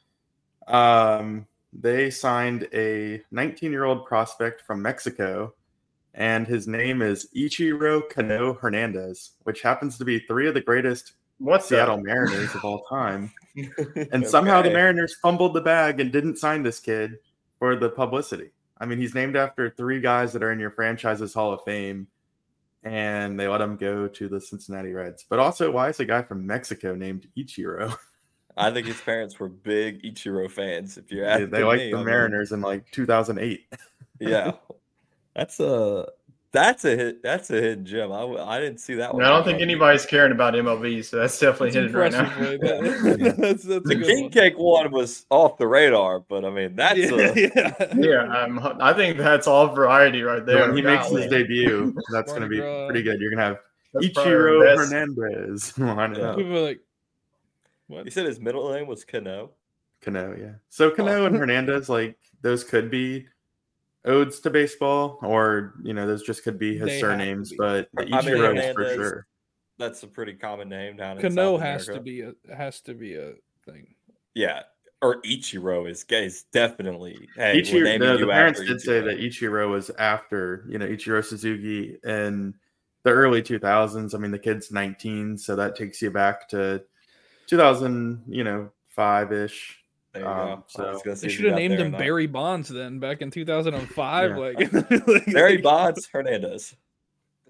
um, they signed a 19 year old prospect from Mexico, and his name is Ichiro Cano Hernandez, which happens to be three of the greatest What's Seattle that? Mariners of all time. And somehow the Mariners fumbled the bag and didn't sign this kid for the publicity. I mean, he's named after three guys that are in your franchise's Hall of Fame, and they let him go to the Cincinnati Reds. But also, why is a guy from Mexico named Ichiro? I think his parents were big Ichiro fans. If you're they asking they like me, the I mean, Mariners in like 2008. yeah, that's a that's a hit. That's a hidden gem. I didn't see that one. I don't think anybody's caring about MLB, so that's definitely That's hidden right now. impressive, that's that's The king one. cake one was off the radar, but I mean that's yeah, a, yeah. yeah, I'm, I think that's all variety right there. when he makes Golly. his debut, that's going to be pretty good. You're going to have That's Ichiro our Hernandez lining Yeah. People are like, what? He said his middle name was Cano. Cano, yeah. So Cano and oh. Hernandez, like those could be odes to baseball, or you know, those just could be his They surnames. be. But the I mean, Ichiro is for sure. That's a pretty common name down in Cano South has to be a has to be a thing. Yeah, or Ichiro is is definitely. Hey, we're Ichiro, naming the, the you parents after did say that Ichiro was after you know Ichiro Suzuki in the early 2000s. I mean, the kid's 19, so that takes you back to 2000, you know, five ish. There you um, go. I so- was gonna see They should have named him. Barry Bonds then back in 2005. Yeah. Like, like Barry Bonds Hernandez.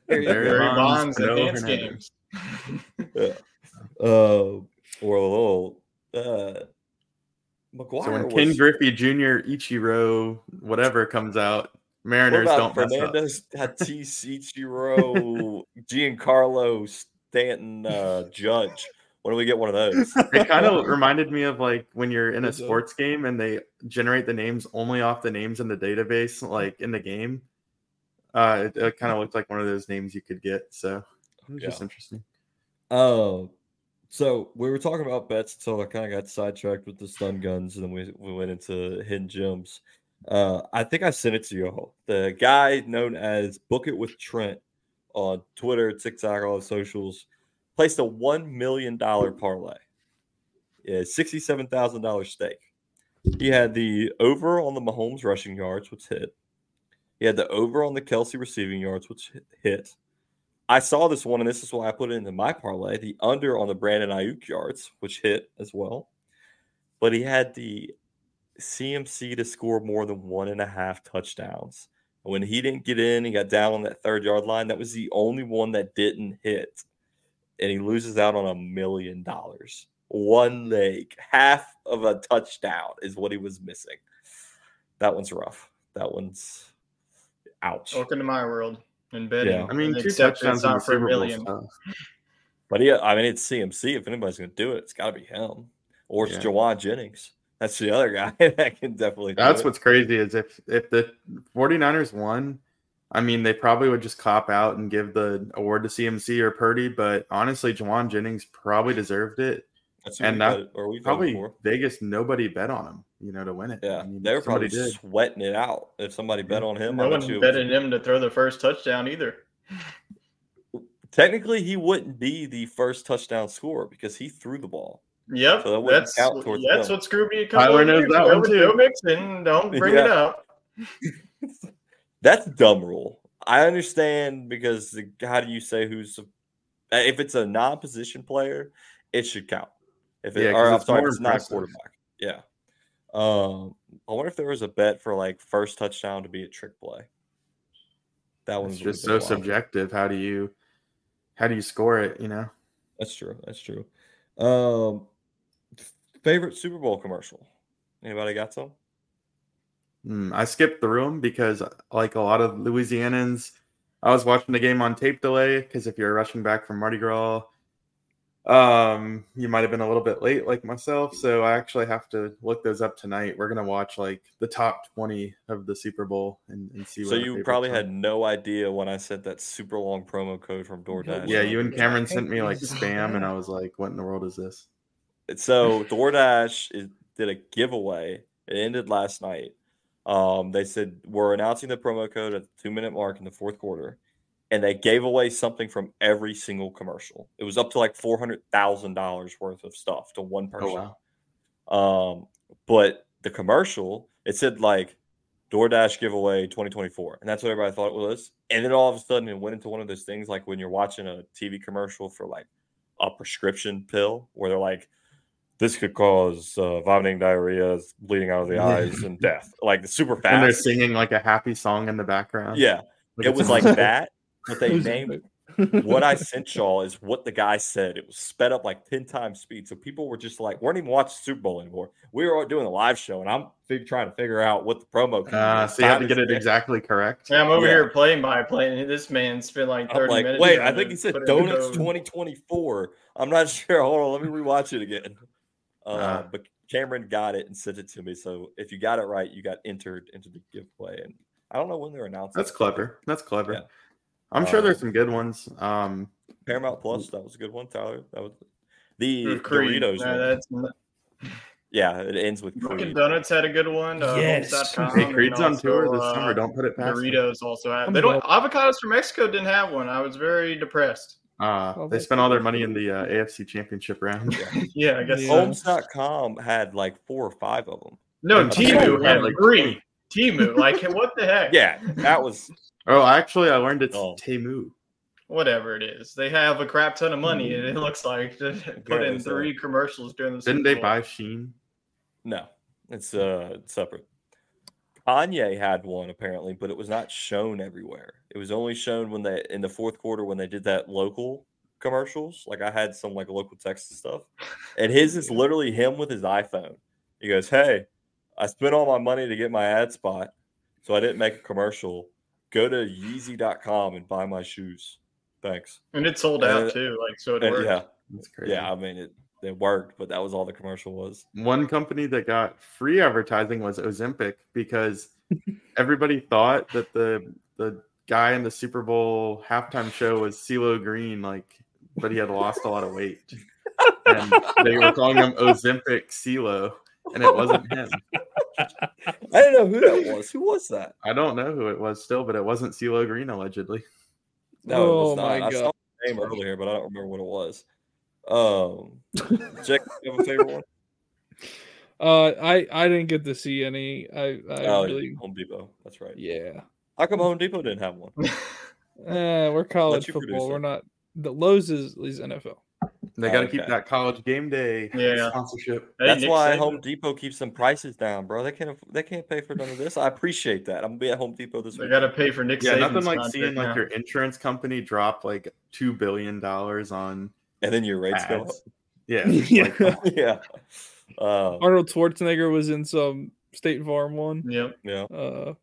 There Barry. Barry Bonds, Bonds Cano Hernandez. games. Yeah. Uh, or a little. Uh, McGwire So when was, Ken Griffey Jr., Ichiro, whatever comes out, what Mariners about don't mess up. Fernandez, Tatis, Ichiro, Giancarlo, Stanton, uh, Judge? When do we get one of those? It kind of reminded me of like when you're in a sports game and they generate the names only off the names in the database, like in the game. Uh, it, it kind of looked like one of those names you could get. So it was just interesting. Oh, so we were talking about bets until I kind of got sidetracked with the stun guns, and then we, we went into hidden gems. Uh, I think I sent it to y'all. The guy known as Book It with Trent on Twitter, TikTok, all the socials, placed a one million dollar parlay. Yeah, sixty-seven thousand dollar stake. He had the over on the Mahomes rushing yards, which hit. He had the over on the Kelce receiving yards, which hit. I saw this one, and this is why I put it into my parlay. The under on the Brandon Aiyuk yards, which hit as well. But he had the CMC to score more than one and a half touchdowns. When he didn't get in, he got down on that third yard line. That was the only one that didn't hit. And he loses out on a million dollars. One leg, half of a touchdown is what he was missing. That one's rough. That one's ouch. Welcome to my world in betting. Yeah. I mean, two touchdowns it's the not for a million. stuff. But yeah, I mean, it's CMC. If anybody's going to do it, it's got to be him. Or it's Yeah. Jauan Jennings. That's the other guy that can definitely do That's it. what's crazy is if if the 49ers won, I mean, they probably would just cop out and give the award to CMC or Purdy, but honestly, Jauan Jennings probably deserved it. That's And that- or we Probably for. Vegas, nobody bet on him, you know, to win it. Yeah, I mean, they were probably somebody did. sweating it out. If somebody bet on him, I No one you it was- betted him to throw the first touchdown either. technically he wouldn't be the first touchdown scorer because he threw the ball. Yep, So that that's count towards that's them. what screwed me a couple Tyler knows that one too. Joe Mixon. Don't bring it up. That's a dumb rule. I understand because how do you say who's uh, if it's a non-position player, it should count. If it, Yeah, or I'm it's sorry, if it's not quarterback. Yeah. Um, I wonder if there was a bet for like first touchdown to be a trick play. That one's just so wild. subjective. How do you how do you score it, you know? That's true. That's true. Um, favorite Super Bowl commercial. Anybody got some? Hmm, I skipped through them because, like a lot of Louisianans, I was watching the game on tape delay because if you're rushing back from Mardi Gras, um, you might have been a little bit late, like myself. So I actually have to look those up tonight. We're gonna watch like the top twenty of the Super Bowl and, and see. So what our you probably are. had no idea when I said that super long promo code from DoorDash. Yeah, you and Cameron sent me like spam, and I was like, "What in the world is this?" So DoorDash is, did a giveaway. It ended last night. Um, they said we're announcing the promo code at the two minute mark in the fourth quarter, and they gave away something from every single commercial. It was up to like four hundred thousand dollars worth of stuff to one person. Oh wow! Um, but the commercial, it said like DoorDash giveaway 2024, and that's what everybody thought it was. And then all of a sudden, it went into one of those things like when you're watching a TV commercial for like a prescription pill, where they're like, "This could cause uh, vomiting, diarrhea, bleeding out of the eyes, and death." Like super fast. And they're singing like a happy song in the background. Yeah, Like it was like that, but they named what I sent y'all is what the guy said. It was sped up like 10 times speed. So people were just like, weren't even watching Super Bowl anymore. We were doing a live show, and I'm fig- trying to figure out what the promo Uh, is. so you had to get is- it exactly correct. Yeah, I'm over Yeah. here playing by playing. This man spent like 30 like, minutes. wait, I think he said put it in Donuts 2024. I'm not sure. Hold on, let me rewatch it again. Uh, Uh. but Cameron got it and sent it to me. So if you got it right, you got entered into the giveaway. And I don't know when they're announcing. That's it. clever. That's clever. Yeah. I'm sure there's Um, some good ones. Um, Paramount Plus, that was a good one, Tyler. That was the Creed. Doritos. Nah, one. that's not- Yeah, it ends with Dunkin' Donuts had a good one. Uh, Yes. Homes.com, hey, Creed's on tour also, this uh, summer. Don't put it past. them. Doritos also had. They don't. Avocados from Mexico didn't have one. I was very depressed. Uh, Oh, they spent all their money in the uh, AFC Championship round. Yeah, I guess. Yeah. so. Homes.com had like four or five of them. No, I Timu had had, like, three. Timu, like what the heck? Yeah, that was oh, actually, I learned it's Oh. Temu. Whatever it is, they have a crap ton of money, and it looks like to put Apparently in so. three commercials during the. Didn't Super they buy Shein? no, it's uh separate. Kanye had one apparently, but it was not shown everywhere. It was only shown when they in the fourth quarter when they did that local commercials. Like I had some like local text and stuff, and his is literally him with his iPhone. He goes, "Hey, I spent all my money to get my ad spot, so I didn't make a commercial. Go to Yeezy.com and buy my shoes. Thanks." and it sold out too. Like so, it And worked. yeah, That's crazy. yeah. I mean, it it worked, but that was all the commercial was. One company that got free advertising was Ozempic because everybody thought that the the guy in the Super Bowl halftime show was CeeLo Green, like, but he had lost a lot of weight, and they were calling him Ozempic CeeLo, and it wasn't him. I didn't know who that was. Who was that? I don't know who it was still, but it wasn't CeeLo Green allegedly. No, it oh was not. my I saw god. the name earlier, but I don't remember what it was. Um, Jack, you have a favorite one? Uh, I I didn't get to see any. I I oh, really Home Depot. That's right. yeah. How come Home Depot didn't have one? Uh, we're college football. We're not. The Lowe's is, is NFL. They got to keep that college game day Yeah. sponsorship. Hey, That's Nick why Saban. Home Depot keeps some prices down, bro. They can't they can't pay for none of this. I appreciate that. I'm gonna be at Home Depot this They week. They got to pay for Nick Yeah, Saban's nothing like contract seeing like your insurance company drop like two billion dollars on and then your rates go up. Yeah, Yeah. like, yeah. Uh, Arnold Schwarzenegger was in some State Farm one. Yep. yeah. Uh,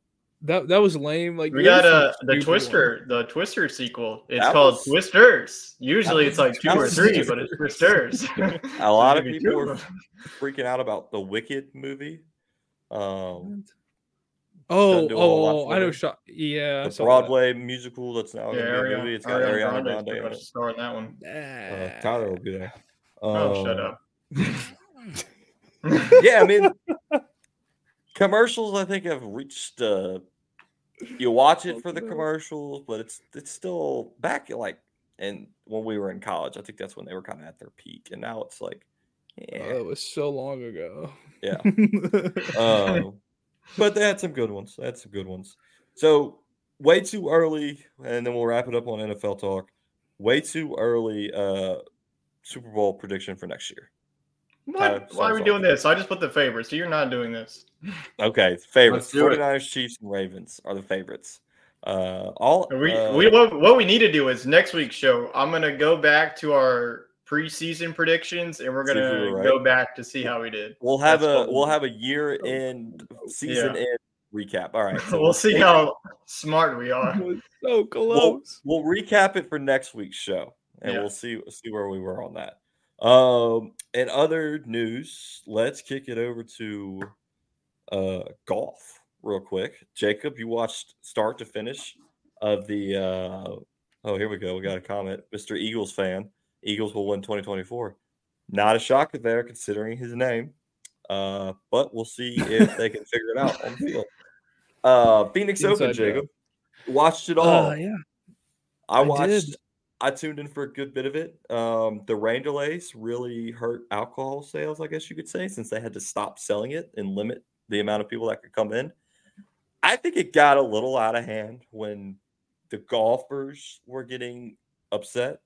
that that was lame. Like We got was some uh, the stupid Twister, the Twister sequel. It's That called was- Twisters. Usually it's like two or three, but it's Twisters. A lot of people two were freaking out about the Wicked movie. Um, ones. Oh, do a whole lot oh, I know. her. Shot. Yeah, the saw that. Broadway musical that's now Yeah, going to be a Ariana, movie. It's got Ariana Ariana Grande's Grande pretty in much it. the star in that one. Uh. Tyler will be there. Oh, shut Um, up. yeah, I mean, commercials. I think have reached. Uh, you watch it for the commercials, but it's it's still back like and when we were in college. I think that's when they were kind of at their peak, and now it's like, Oh, yeah, that was so long ago. yeah. Um, but they had some good ones. They had some good ones. So way too early, and then we'll wrap it up on NFL talk. Way too early. Uh, Super Bowl prediction for next year. Tyler, What? Why are we doing this? I just put the favorites. So you're not doing this. Okay, favorites. do it. 49ers, Chiefs, and Ravens are the favorites. Uh, all We, uh, we what, what we need to do is next week's show. I'm gonna go back to our preseason predictions, and we're See if we gonna were go back to see how we did. we'll have that's a what- we'll have a year end season Yeah. end recap. All right, so we'll see how smart we are. was so we'll, close. we'll recap it for next week's show, and Yeah. we'll see see where we were on that. Um, and other news, let's kick it over to uh golf real quick. Jacob, you watched start to finish of the uh oh here we go. We got a comment. Mr. Eagles fan. Eagles will win 2024. Not a shocker there considering his name. Uh, but we'll see if they can figure it out on the field. Uh Phoenix Open, Inside job. Jacob. Watched it all. Uh, yeah. I I watched. did. I tuned in for a good bit of it. Um, the rain delays really hurt alcohol sales, I guess you could say, since they had to stop selling it and limit the amount of people that could come in. I think it got a little out of hand when the golfers were getting upset.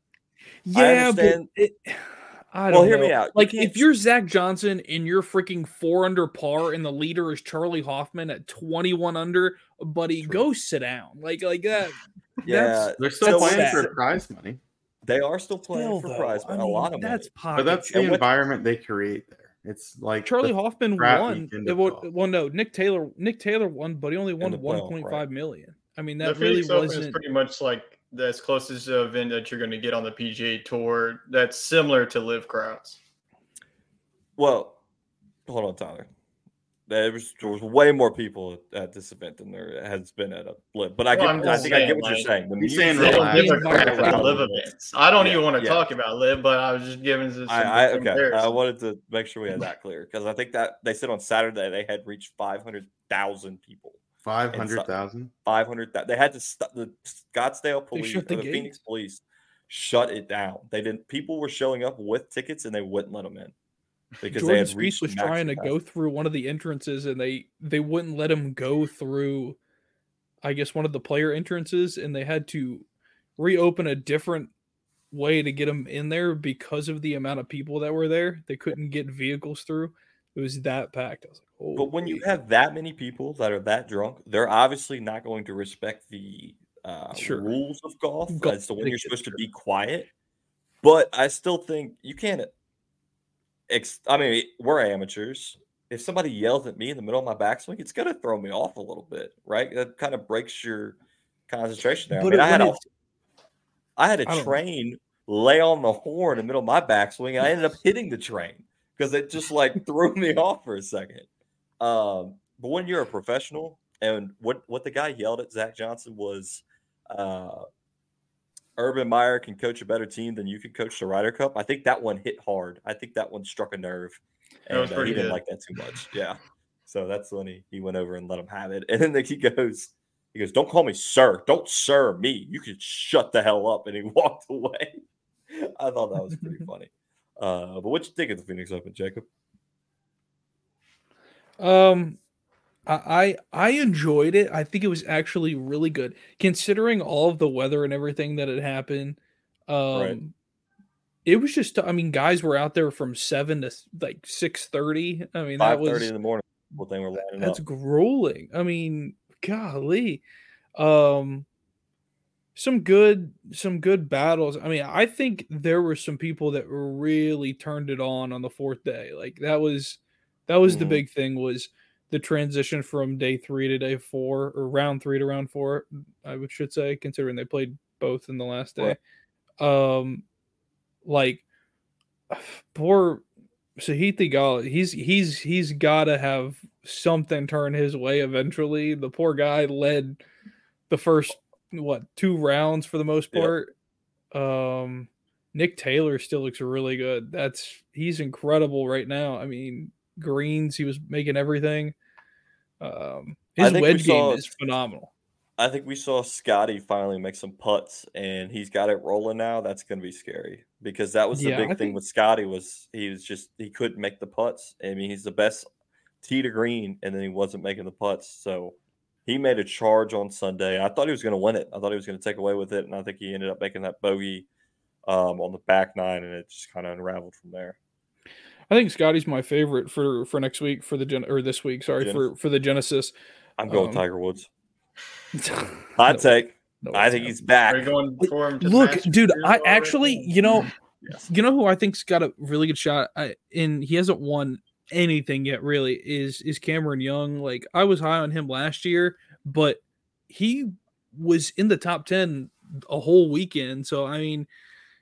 Yeah, but it, I Well, don't hear know. me out. Like, can't if you're Zach Johnson and you're freaking four under par, and the leader is Charley Hoffman at 21 under, buddy, True. go sit down. Like, like that. Yeah, They're still So playing sad. for prize money, they are still playing Still, for though, prize, I money, a lot of that's pocket. but that's the And what- environment they create there. It's like Charley Hoffman crap won. weekend It of well, no, Nick Taylor. Nick Taylor won, but he only won the playoff, 1.5 right. million. I mean, that really Phoenix Open is wasn't. pretty much like the as closest to event that you're going to get on the PGA Tour. That's similar to live crowds. Well, hold on, Tyler. There was, there was way more people at this event than there has been at a live. But I Well, get, I'm I just think I get saying, what you're like, saying. The he's saying music- They don't relax. give a crap around about live events. I don't Yeah, even want to yeah. talk about live, but I was just giving some I, I okay. I wanted to make sure we had that clear because I think that they said on Saturday they had reached five hundred thousand people. Five hundred thousand. Five hundred. They had to stop the Scottsdale police, shut the the Phoenix police, shut it down. They didn't. People were showing up with tickets and they wouldn't let them in because they Jordan had Spieth was trying to go through one of the entrances, and they they wouldn't let him go through. I guess one of the player entrances, and they had to reopen a different way to get him in there because of the amount of people that were there. They couldn't get vehicles through. It was that packed. I was like, oh. But when you have that many people that are that drunk, they're obviously not going to respect the uh, Sure. rules of golf Golf as to when you're supposed to be quiet. But I still think you can't. Ex- I mean, we're amateurs. If somebody yells at me in the middle of my backswing, it's going to throw me off a little bit, right? That kind of breaks your concentration there. I But mean, I had a, had a I don't know. train lay on the horn in the middle of my backswing, and I ended up hitting the train because it just like threw me off for a second. Um, but when you're a professional, and what what the guy yelled at Zach Johnson was, uh, Urban Meyer can coach a better team than you can coach the Ryder Cup. I think that one hit hard. I think that one struck a nerve, That was and uh, he didn't good. like that too much. Yeah, so that's when he, he went over and let him have it. And then he goes, he goes, "Don't call me sir. Don't sir me. You can shut the hell up." And he walked away. I thought that was pretty funny. Uh, but what you think of the Phoenix Open, Jacob? Um, I I enjoyed it. I think it was actually really good, considering all of the weather and everything that had happened. Um, it was just. I mean, guys were out there from seven to like six thirty. I mean, that was in the morning. What they were lining that's up. grueling. I mean, golly. Um, some good some good battles. I mean, I think there were some people that really turned it on on the fourth day. Like that was that was the Mhm. big thing was the transition from day three to day four or round three to round four. I would should say, considering they played both in the last day. Right. Um, like poor Sahith Theegala, he's he's he's got to have something turn his way eventually. The poor guy led the first what two rounds for the most Yep. part. Um, Nick Taylor still looks really good. That's he's incredible right now. I mean, greens, he was making everything. Um, his wedge game saw- is phenomenal. I think we saw Scotty finally make some putts, and he's got it rolling now. That's going to be scary because that was the Yeah, big I thing think- with Scotty was he was just he couldn't make the putts. I mean, he's the best tee to green, and then he wasn't making the putts. So he made a charge on Sunday. I thought he was going to win it. I thought he was going to take away with it, and I think he ended up making that bogey um, on the back nine, and it just kind of unraveled from there. I think Scotty's my favorite for for next week for the gen or this week. Sorry Gen- for for the Genesis. I'm going Um, Tiger Woods. Hot Hot take. I think he's back. Are you going for him? To Look, dude, too I already? actually, you know, Yes. you know who I think's got a really good shot, I, and he hasn't won anything yet. Really, is is Cameron Young? Like I was high on him last year, but he was in the top ten a whole weekend. So I mean,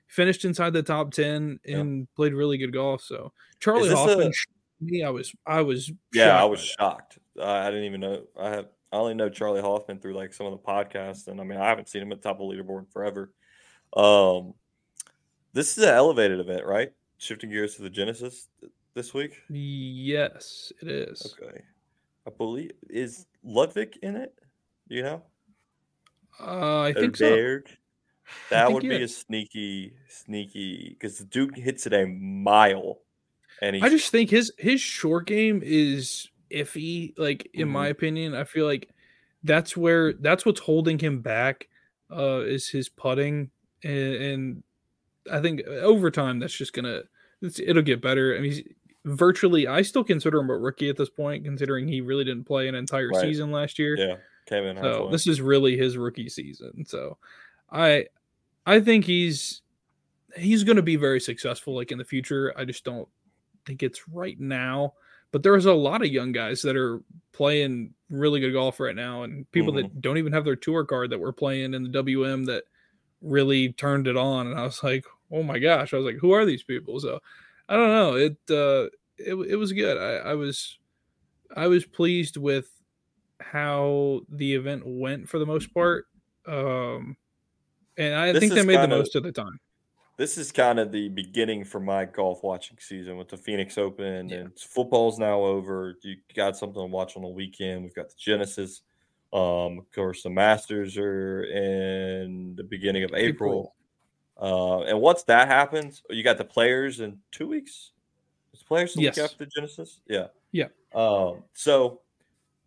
finished inside the top ten Yeah. and played really good golf. So Charley Hoffman, a- me, I was, I was, Yeah, I was shocked. I, I didn't even know. I have. I only know Charley Hoffman through like some of the podcasts, and I mean, I haven't seen him at the top of the leaderboard forever. Um, this is an elevated event, right? Shifting gears to the Genesis this week. Yes, it is. Okay, I believe is Ludvig in it. Do you know? Uh, I think so. That think would be a sneaky, sneaky because the Duke hits it a mile, and he's I just think his his short game is iffy. Like in my Mm-hmm. opinion, I feel like that's where that's what's holding him back. Uh, is his putting, and, and I think over time that's just gonna it's, it'll get better. I mean, he's virtually. I still consider him a rookie at this point, considering he really didn't play an entire Right. season last year. yeah came in So this is really his rookie season. So I I think he's he's going to be very successful like in the future. I just don't think it's right now. But there's a lot of young guys that are playing really good golf right now and people that mm-hmm. don't even have their tour card that were playing in the WM that really turned it on and I was like, "Oh my gosh." I was like, "Who are these people?" So I don't know. It uh it, it was good. I, I was I was pleased with how the event went for the most part. Um, and I This think they made the kinda- most of the time. this is kind of the beginning for my golf watching season with the Phoenix Open Yeah. and football's now over. You got something to watch on the weekend. We've got the Genesis. Um, of course, the Masters are in the beginning of April. Uh, and once that happens, you got the players in two weeks. Is players the Yes. week after Genesis? Yeah. Yeah. Um, so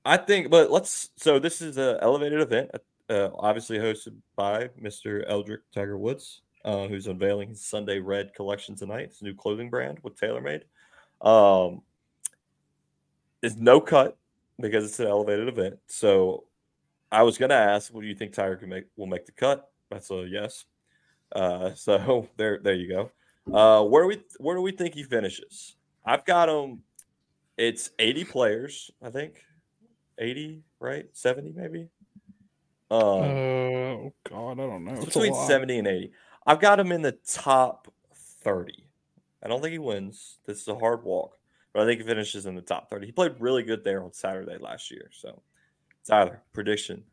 I think, but let's. So this is an elevated event, uh, obviously hosted by Mr. Eldrick Tiger Woods, uh, who's unveiling his Sunday Red collection tonight. It's a new clothing brand with TaylorMade. Um, it's no cut because it's an elevated event. So I was going to ask, what do you think Tiger can make? Will make the cut? That's a yes. Uh, so there, there you go. Uh, where do we where do we think he finishes? I've got him. It's 80 players, I think. 80, right? 70 maybe. Um, oh God, I don't know. it's It's a between 70 and 80. I've got him in the top 30. I don't think he wins. This is a hard walk, but I think he finishes in the top 30. He played really good there on Saturday last year. So, Tyler, prediction.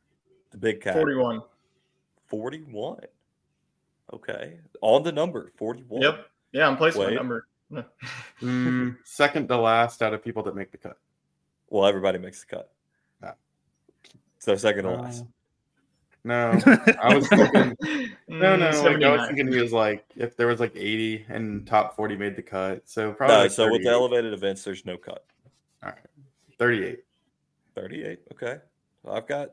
The big cat. 41. 41. Okay. On the number 41. Yep. Yeah, I'm placing my Wait. number. Mm, second to last out of people that make the cut. Well, everybody makes the cut. Yeah. So, second to Uh, last. No, I was thinking. No, no. Mm, Like, I was thinking he was like if there was like 80 and top 40 made the cut. So probably No, like so with the elevated events, there's no cut. All right, 38. 38. Okay. I've got,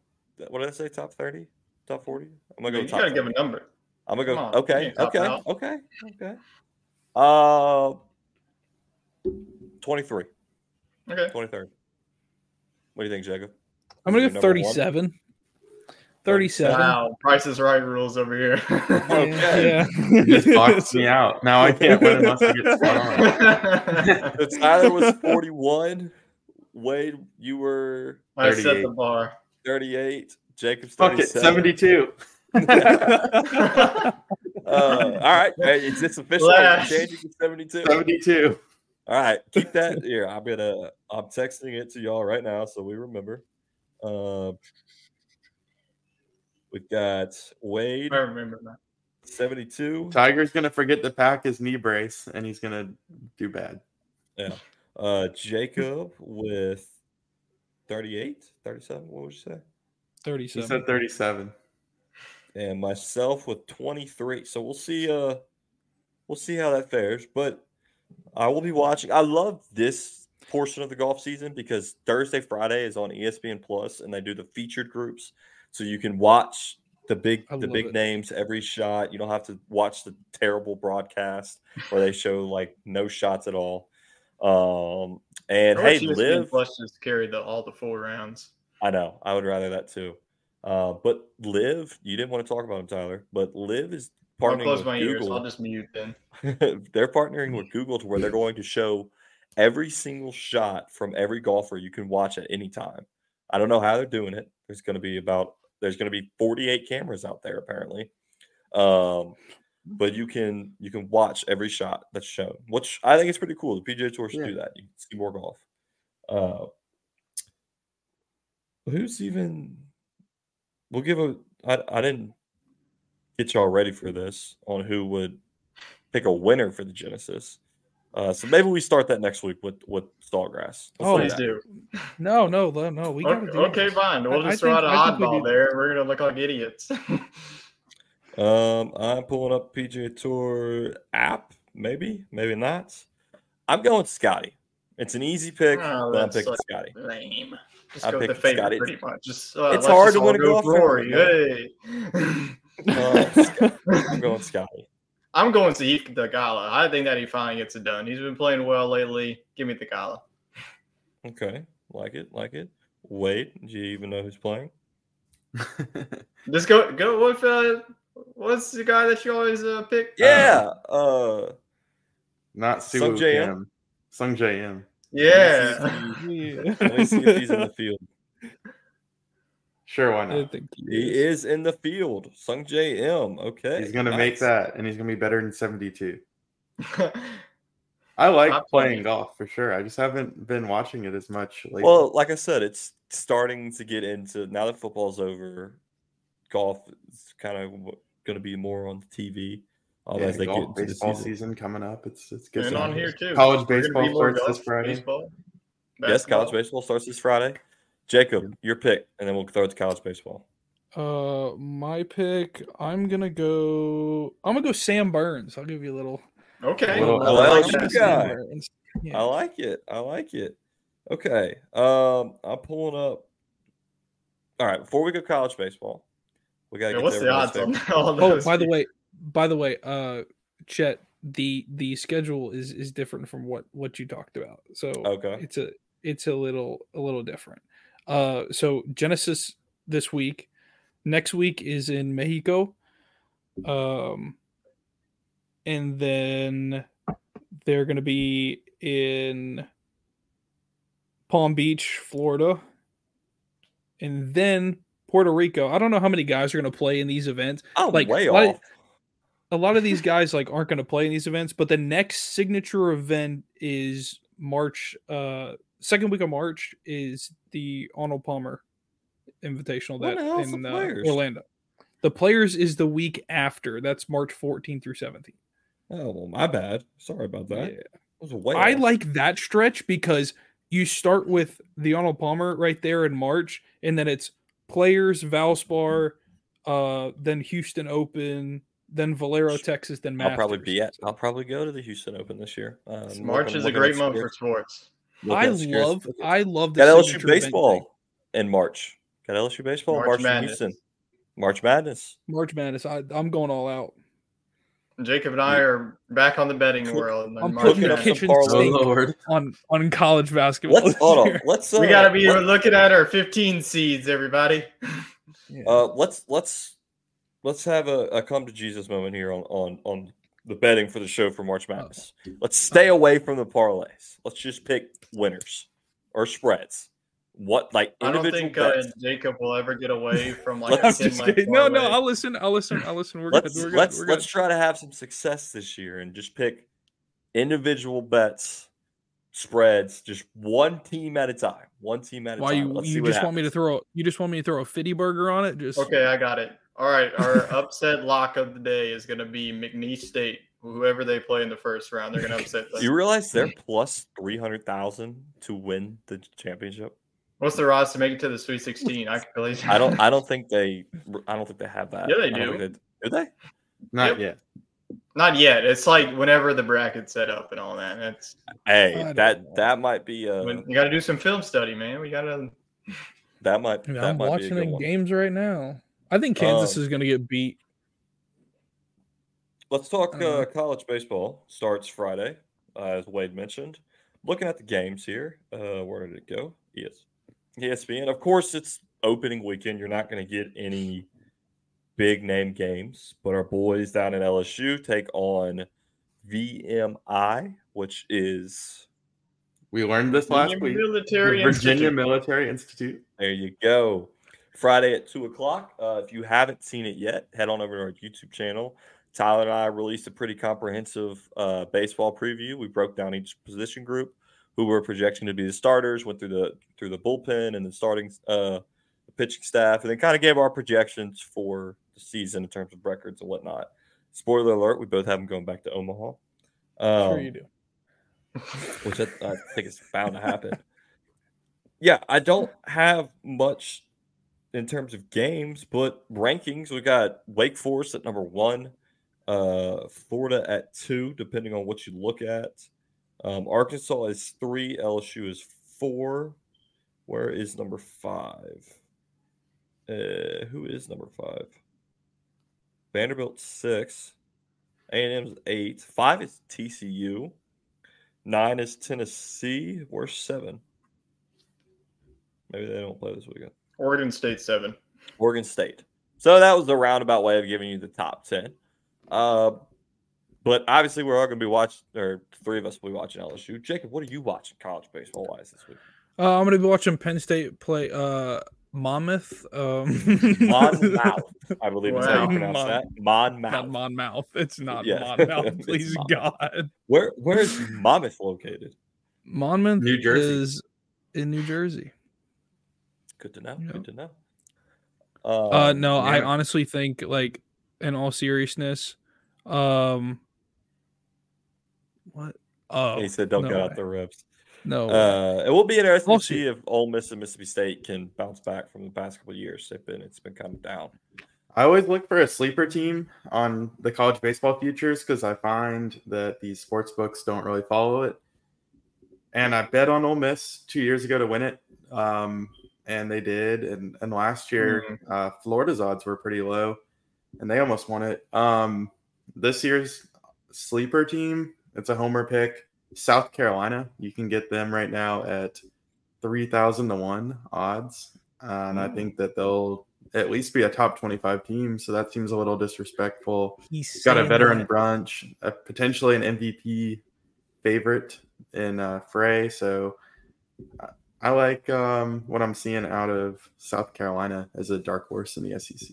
what did I say? Top 30? Top 40? I'm going to You go top gotta give a number. I'm going to go, on, okay. you can't top Okay. Okay. Okay. Uh, 23. Okay. 23rd. What do you think, Jacob? I'm gonna go your number one? 37. 37. Wow, Price is Right rules over here. Okay. Yeah. You just boxed me out. Now I can't win unless I get spot on. So Tyler was 41. Wade, you were I set the bar. 38. Jacob's Fuck it, 37. 72. Uh, all right. Hey, Is this official? Are changing to 72? 72. All right, keep that here. I'm gonna I'm texting it to y'all right now so we remember. Uh, we've got Wade I remember that. 72. Tiger's gonna forget to pack his knee brace, and he's gonna do bad. Yeah. Uh, Jacob with 38, 37. What would you say? He 37. said 37. And myself with 23. So we'll see uh we'll see how that fares, but I will be watching. I love this portion of the golf season because Thursday, Friday is on ESPN Plus and they do the featured groups so you can watch the big I the big it. names every shot. You don't have to watch the terrible broadcast where they show like no shots at all. Um and hey, ESPN live Plus just carried the all the four rounds. I know. I would rather that too. Uh, but Live, you didn't want to talk about him, Tyler. But Live is I'll partnering close with my ears. Google. I'll just mute then. they're partnering with Google to where they're going to show every single shot from every golfer you can watch at any time. I don't know how they're doing it. There's going to be about there's going to be 48 cameras out there apparently. Um, but you can you can watch every shot that's shown, which I think is pretty cool. The PGA Tour should Yeah. do that. You can see more golf. Uh, who's even? We'll give a. I I didn't get y'all ready for this on who would pick a winner for the Genesis. Uh, so maybe we start that next week with with Stallgrass. Let's Oh, Please do. No, no, no, no. We gotta Okay, do okay fine. We'll I- just I throw think- out an I think we oddball do- there. We're gonna look like idiots. Um, I'm pulling up PGA Tour app. Maybe, maybe not. I'm going Scotty. It's an easy pick, Oh, but I'm picking like- Scotty. Lame. Just I go with the favorite Scotty. pretty much. Just uh, It's hard just to all win a go golf with tournament, Hey. Uh, I'm going Scotty. I'm going to Heath Theegala. I think that he finally gets it done. He's been playing well lately. Give me Theegala. Okay, like it, like it. Wait, do you even know who's playing? Just go go with uh what's the guy that you always uh, pick? Yeah. Uh, Not Sung Siwoo Jae-im? Kim. Sung J.M. Yeah. Yeah. let me see if he's in the field. Sure, why not? he He is. is in the field. Sung J M. Okay, He's gonna make that, and he's gonna be better than 72. I like Top playing twenty. golf for sure. I just haven't been watching it as much lately. Well, like I said, it's starting to get into now that football's over. Golf is kind of going to be more on TV. Um, yeah, as they get into baseball the season. season. coming up. It's it's good. and on here too. College We're gonna be baseball more starts this Friday. baseball, Yes, college baseball starts this Friday. Jacob, your pick, and then we'll throw it to college baseball. Uh, my pick. I'm gonna go. I'm gonna go Sam Burns. I'll give you a little. Okay. Little I like LSU that. guy. guy. Burns. I like it. I like it. Okay. Um, I'm pulling up. All right. Before we go college baseball, we got to Yeah, get what's the odds on favorite- all Oh, by the way, by the way, uh, Chet, the the schedule is is different from what what you talked about. So Okay. it's a it's a little a little different. Uh, so Genesis this week, next week is in Mexico, um, and then they're gonna be in Palm Beach, Florida, and then Puerto Rico. I don't know how many guys are gonna play in these events I'm like, way off. A lot of these guys like aren't going to play in these events but the next signature event is march uh second week of march is the arnold palmer invitational that in uh, orlando the players is the week after that's march 14 through 17 Oh, well, my bad. Sorry about that. Yeah. I off. like that stretch because you start with the arnold palmer right there in march and then it's players valspar uh then houston open then valero texas then I'll probably be at. I'll probably go to the Houston Open this year. Um, March looking- is a great month for sports. I love. I love the Got LSU signature thing. baseball in March. Got LSU baseball in March March in Madness. Houston. March Madness. March Madness. I, I'm going all out. Jacob and I are back on the betting Cook- world. in I'm March putting the Looking at Madness. some kitchen parlay- sink on on college basketball. Let's hold on. Let's uh, we got to be looking at our 15 seeds, everybody. uh, let's let's let's have a, a come to Jesus moment here on on on the betting for the show for March Madness. Let's stay away from the parlays. Let's just pick winners or spreads. What like I don't think uh. Jacob will ever get away from like Let's a I'm 10 just kidding. No, no. I'll listen. I'll listen. I'll listen. We're good. let's We're let's We're let's good. try to have some success this year and just pick individual bets spreads, just one team at a time. One team at a Why time. you Let's see you what just want me to throw you just want me to throw a fitty burger on it? Just Okay, I got it. All right, our upset lock of the day is going to be McNeese State. Whoever they play in the first round, they're going to upset them. You realize they're plus three hundred thousand to win the championship. What's the odds to make it to the Sweet 16? I can believe. I don't. I don't think they. I don't think they have that. Yeah, they don't do. they- do they? Not Yep. yet. Not yet. It's like whenever the bracket's set up and all that. That's Hey, don't know. that that might be a when you got to do some film study, man. We got to. that might Dude, that I'm might be a watching good the one. games right now. I think Kansas Um, is going to get beat. Let's talk uh, college baseball. Starts Friday, uh, as Wade mentioned. Looking at the games here, uh, where did it go? Yes, ESPN. Of course, it's opening weekend. You're not going to get any big name games, but our boys down in LSU take on VMI, which is We learned this last week. Military Virginia Institute. Military Institute. There you go. Friday at two o'clock. Uh, if you haven't seen it yet, head on over to our YouTube channel. Tyler and I released a pretty comprehensive uh, baseball preview. We broke down each position group, who we're projecting to be the starters, went through the through the bullpen and the starting uh, the pitching staff, and then kind of gave our projections for the season in terms of records and whatnot. Spoiler alert: we both have them going back to Omaha. Um, sure you do. which I, I think is bound to happen. Yeah, I don't have much in terms of games, but rankings. We got Wake Forest at number one, uh, Florida at two, depending on what you look at. Um, Arkansas is three, LSU is four. Where is number five? Uh, who is number five? Vanderbilt six, A and M's eight, five is TCU. Nine is Tennessee. We're seven. Maybe they don't play this weekend. Oregon State seven. Oregon State. So that was the roundabout way of giving you the top ten. Uh, but obviously, we're all going to be watching, or three of us will be watching LSU. Jacob, what are you watching college baseball wise this week? Uh, I'm going to be watching Penn State play uh, Monmouth. Um, Monmouth, I believe is how you pronounce Mon- that. Not Monmouth. Monmouth. It's not Yeah. Monmouth. Please Monmouth. God. Where Where is Monmouth located? Monmouth New Jersey. is in New Jersey. Good to know. Yeah. Good to know. Uh, Uh, no, I honestly think, like, in all seriousness, um, what? Oh, he said, "Don't no get out the ribs." no. Uh, it will be interesting We'll to see if Ole Miss and Mississippi State can bounce back from the past couple of years. They've been it's been kind of down. I always look for a sleeper team on the college baseball futures because I find that these sports books don't really follow it. And I bet on Ole Miss two years ago to win it, um, and they did. And, and last year, uh, Florida's odds were pretty low, and they almost won it. Um, this year's sleeper team, it's a homer pick. South Carolina, you can get them right now at three thousand to one odds, and I think that they'll at least be a top 25 team. So that seems a little disrespectful. He's Got a veteran that. brunch, uh, potentially an MVP favorite in uh, Frey. So I- I like um, what I'm seeing out of South Carolina as a dark horse in the SEC.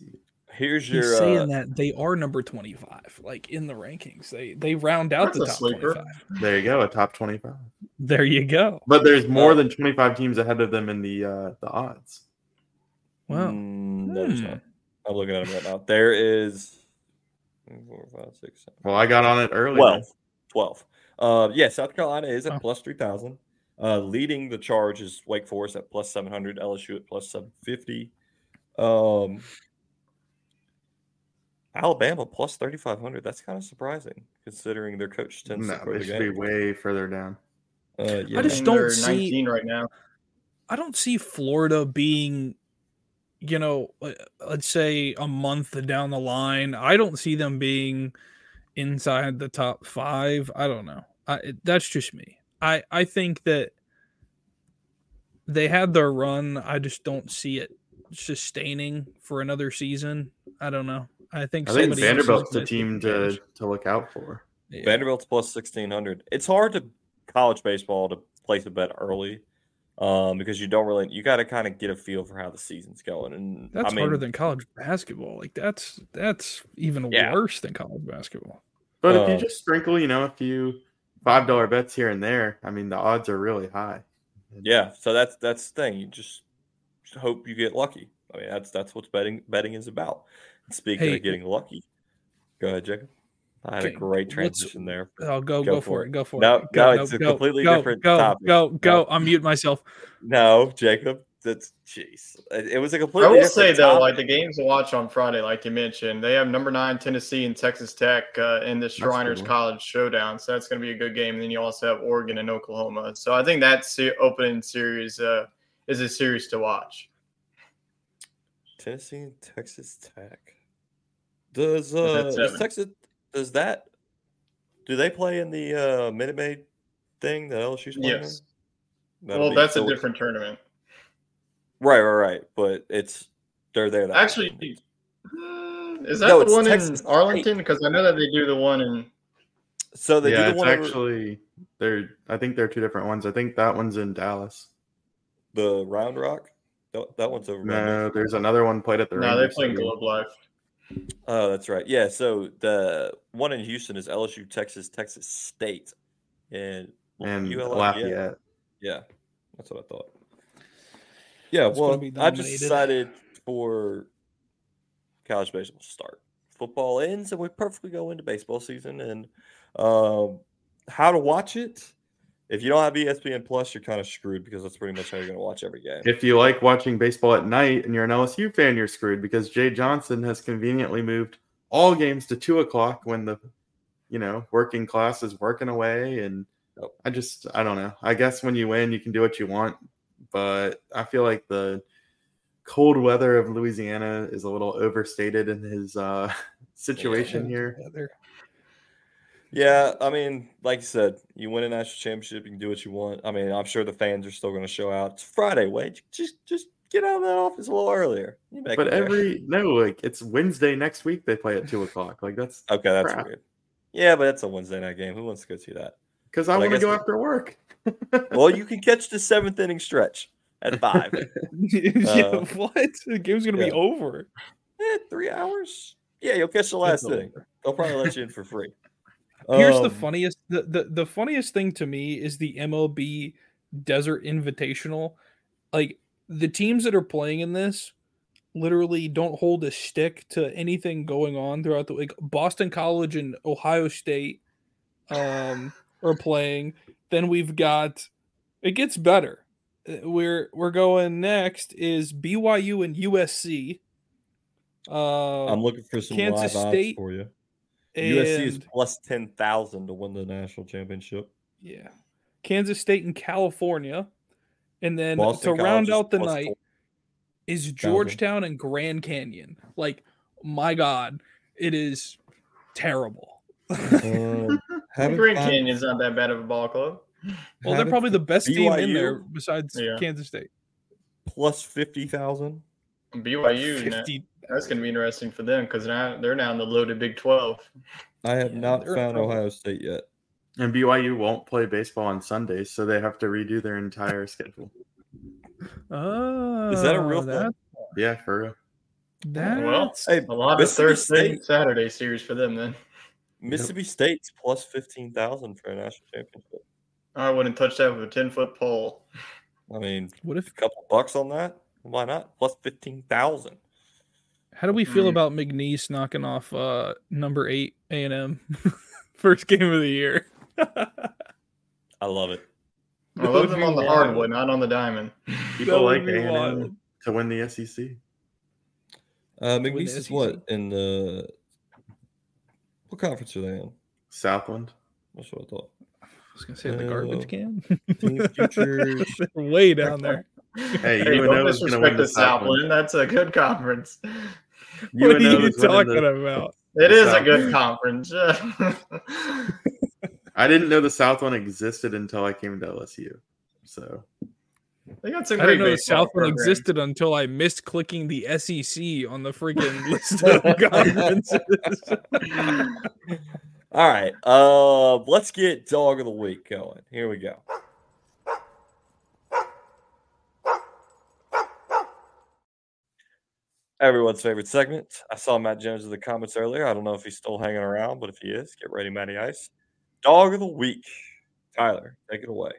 Here's He's your saying uh, that they are number 25, like in the rankings. They they round out the top sleeper. 25. There you go, a top 25. There you go. But there's more Uh, than 25 teams ahead of them in the uh, the odds. Wow. mm, no, Hmm. not. I'm looking at them right now. There is four, five, six, seven, Well, I got on it early. 12. 12. Uh, yeah, South Carolina is at Oh. plus 3,000. Uh, leading the charge is Wake Forest at plus 700, LSU at plus 750. Um, Alabama plus 3,500. That's kind of surprising considering their coach tends No, to throw they the should be way further down. Uh, yeah. I just don't see- 19 right now. I don't see Florida being, you know, uh, let's say a month down the line. I don't see them being inside the top five. I don't know. I, it- that's just me. I I think that they had their run. I just don't see it sustaining for another season. I don't know. I think I think somebody Vanderbilt's the team to, to look out for. Yeah. Vanderbilt's plus 1,600. It's hard to college baseball to place a bet early um, because you don't really, you got to kind of get a feel for how the season's going. And That's I mean, harder than college basketball. Like that's that's even Yeah. worse than college basketball. But if you Uh, just sprinkle, you know, a few five dollar bets here and there. I mean, the odds are really high. Yeah, so that's that's the thing. You just, just hope you get lucky. I mean, that's that's what betting betting is about. And speaking Hey, of getting lucky, go ahead, Jacob. I had Okay, a great transition there. Oh, go, Go go, for for it. it. Go for No, it. Go, no, it's a go, completely go, different go, topic. Go, go, No. I'm muting myself. No, Jacob, that's jeez. It was a completely. I will say though, topic. like the games to watch on Friday, like you mentioned, they have number nine Tennessee and Texas Tech uh, in the Shriners. College Showdown, so that's going to be a good game. And then you also have Oregon and Oklahoma, so I think that se- opening series uh, is a series to watch. Tennessee and Texas Tech. Does uh does? Texas does that do they play in the uh Minute Maid thing that LSU's playing? Yes. in? Well, that's a different tournament. Right, right, right. But it's they're there. That Actually, weekend. uh, is that No, the one Texas in Arlington? Because I know that they do the one in. so they yeah, do it's the one over actually they're. I think they're two different ones. I think that one's in Dallas. the Round Rock. That, that one's over. by No, Memphis. there's another one played at the. No, they Rangers play in Globe Life. Oh, that's right. Yeah. So the one in Houston is LSU, Texas, Texas State, and and ULM, Lafayette. Yeah, that's what I thought. Yeah, It's well, I just decided for college baseball to start. Football ends, and we perfectly go into baseball season. And um, how to watch it? If you don't have ESPN Plus, you're kind of screwed because that's pretty much how you're going to watch every game. If you like watching baseball at night and you're an LSU fan, you're screwed because Jay Johnson has conveniently moved all games to two o'clock when the, you know, working class is working away. And Yep. I just, I don't know. I guess when you win, you can do what you want, but I feel like the cold weather of Louisiana is a little overstated in his uh, situation here. Together. Yeah, I mean, like you said, you win a national championship, you can do what you want. I mean, I'm sure the fans are still going to show out. It's Friday, wait, just just get out of that office a little earlier. You make But there. every no, like it's Wednesday next week. They play at two o'clock. Like that's okay, that's crap. weird. Yeah, but it's a Wednesday night game. Who wants to go see that? Because I But I want to go we- after work. Well, you can catch the seventh inning stretch at five. yeah, Uh, what? The game's gonna yeah. be over. eh, three hours. Yeah, you'll catch the last It's inning. They'll probably let you in for free. Here's the Um, funniest the, the the funniest thing to me is the MLB Desert Invitational. Like the teams that are playing in this literally don't hold a stick to anything going on throughout the like Boston College and Ohio State um are playing. Then we've got it gets better. Uh, We're we're going next is BYU and USC. Uh, I'm looking for some Kansas live odds State for you. USC is plus ten thousand to win the national championship. Yeah. Kansas State and California. And then Boston to round College out the night four- is Georgetown and Grand Canyon. Like, my God, it is terrible. Um, haven't Grand found- Canyon's not that bad of a ball club. Well, they're probably the best team in there besides Yeah. Kansas State. plus fifty thousand. BYU, na- 50 that's going to be interesting for them because now they're now in the loaded Big Twelve. I have not they're found trouble. Ohio State yet. And BYU won't play baseball on Sundays, so they have to redo their entire schedule. Oh, is that a real thing? Yeah, for real. Well, that's Hey, A lot of Mississippi Thursday, State- Saturday series for them then. Mississippi State's plus fifteen thousand for a national championship. I wouldn't touch that with a ten foot pole. I mean, what if a couple bucks on that. Why not? Plus fifteen thousand. how do we feel Mm. about McNeese knocking off uh number eight A and M first game of the year? I love it. I love them on the wild. hardwood, not on the diamond. People like be A&M wild. to win the SEC. Uh, win the McNeese is what in the what conference are they in? Southland. That's what I thought. I was gonna say the garbage Uh, can. Team Futures. Way down there. Hey, Hey, UNO don't is gonna disrespect win the the Southland. Southland. That's a good conference. What are you talking the- about? It is a Southland. good conference. I didn't know the Southland existed until I came to LSU. So they got some I great didn't know the baseball Southland programs. existed until I missed clicking the SEC on the freaking list of conferences. All right. Uh, let's get dog of the week going. Here we go. Everyone's favorite segment. I saw Matt Jones in the comments earlier. I don't know if he's still hanging around, but if he is, get ready, Matty Ice. Dog of the week. Tyler, take it away.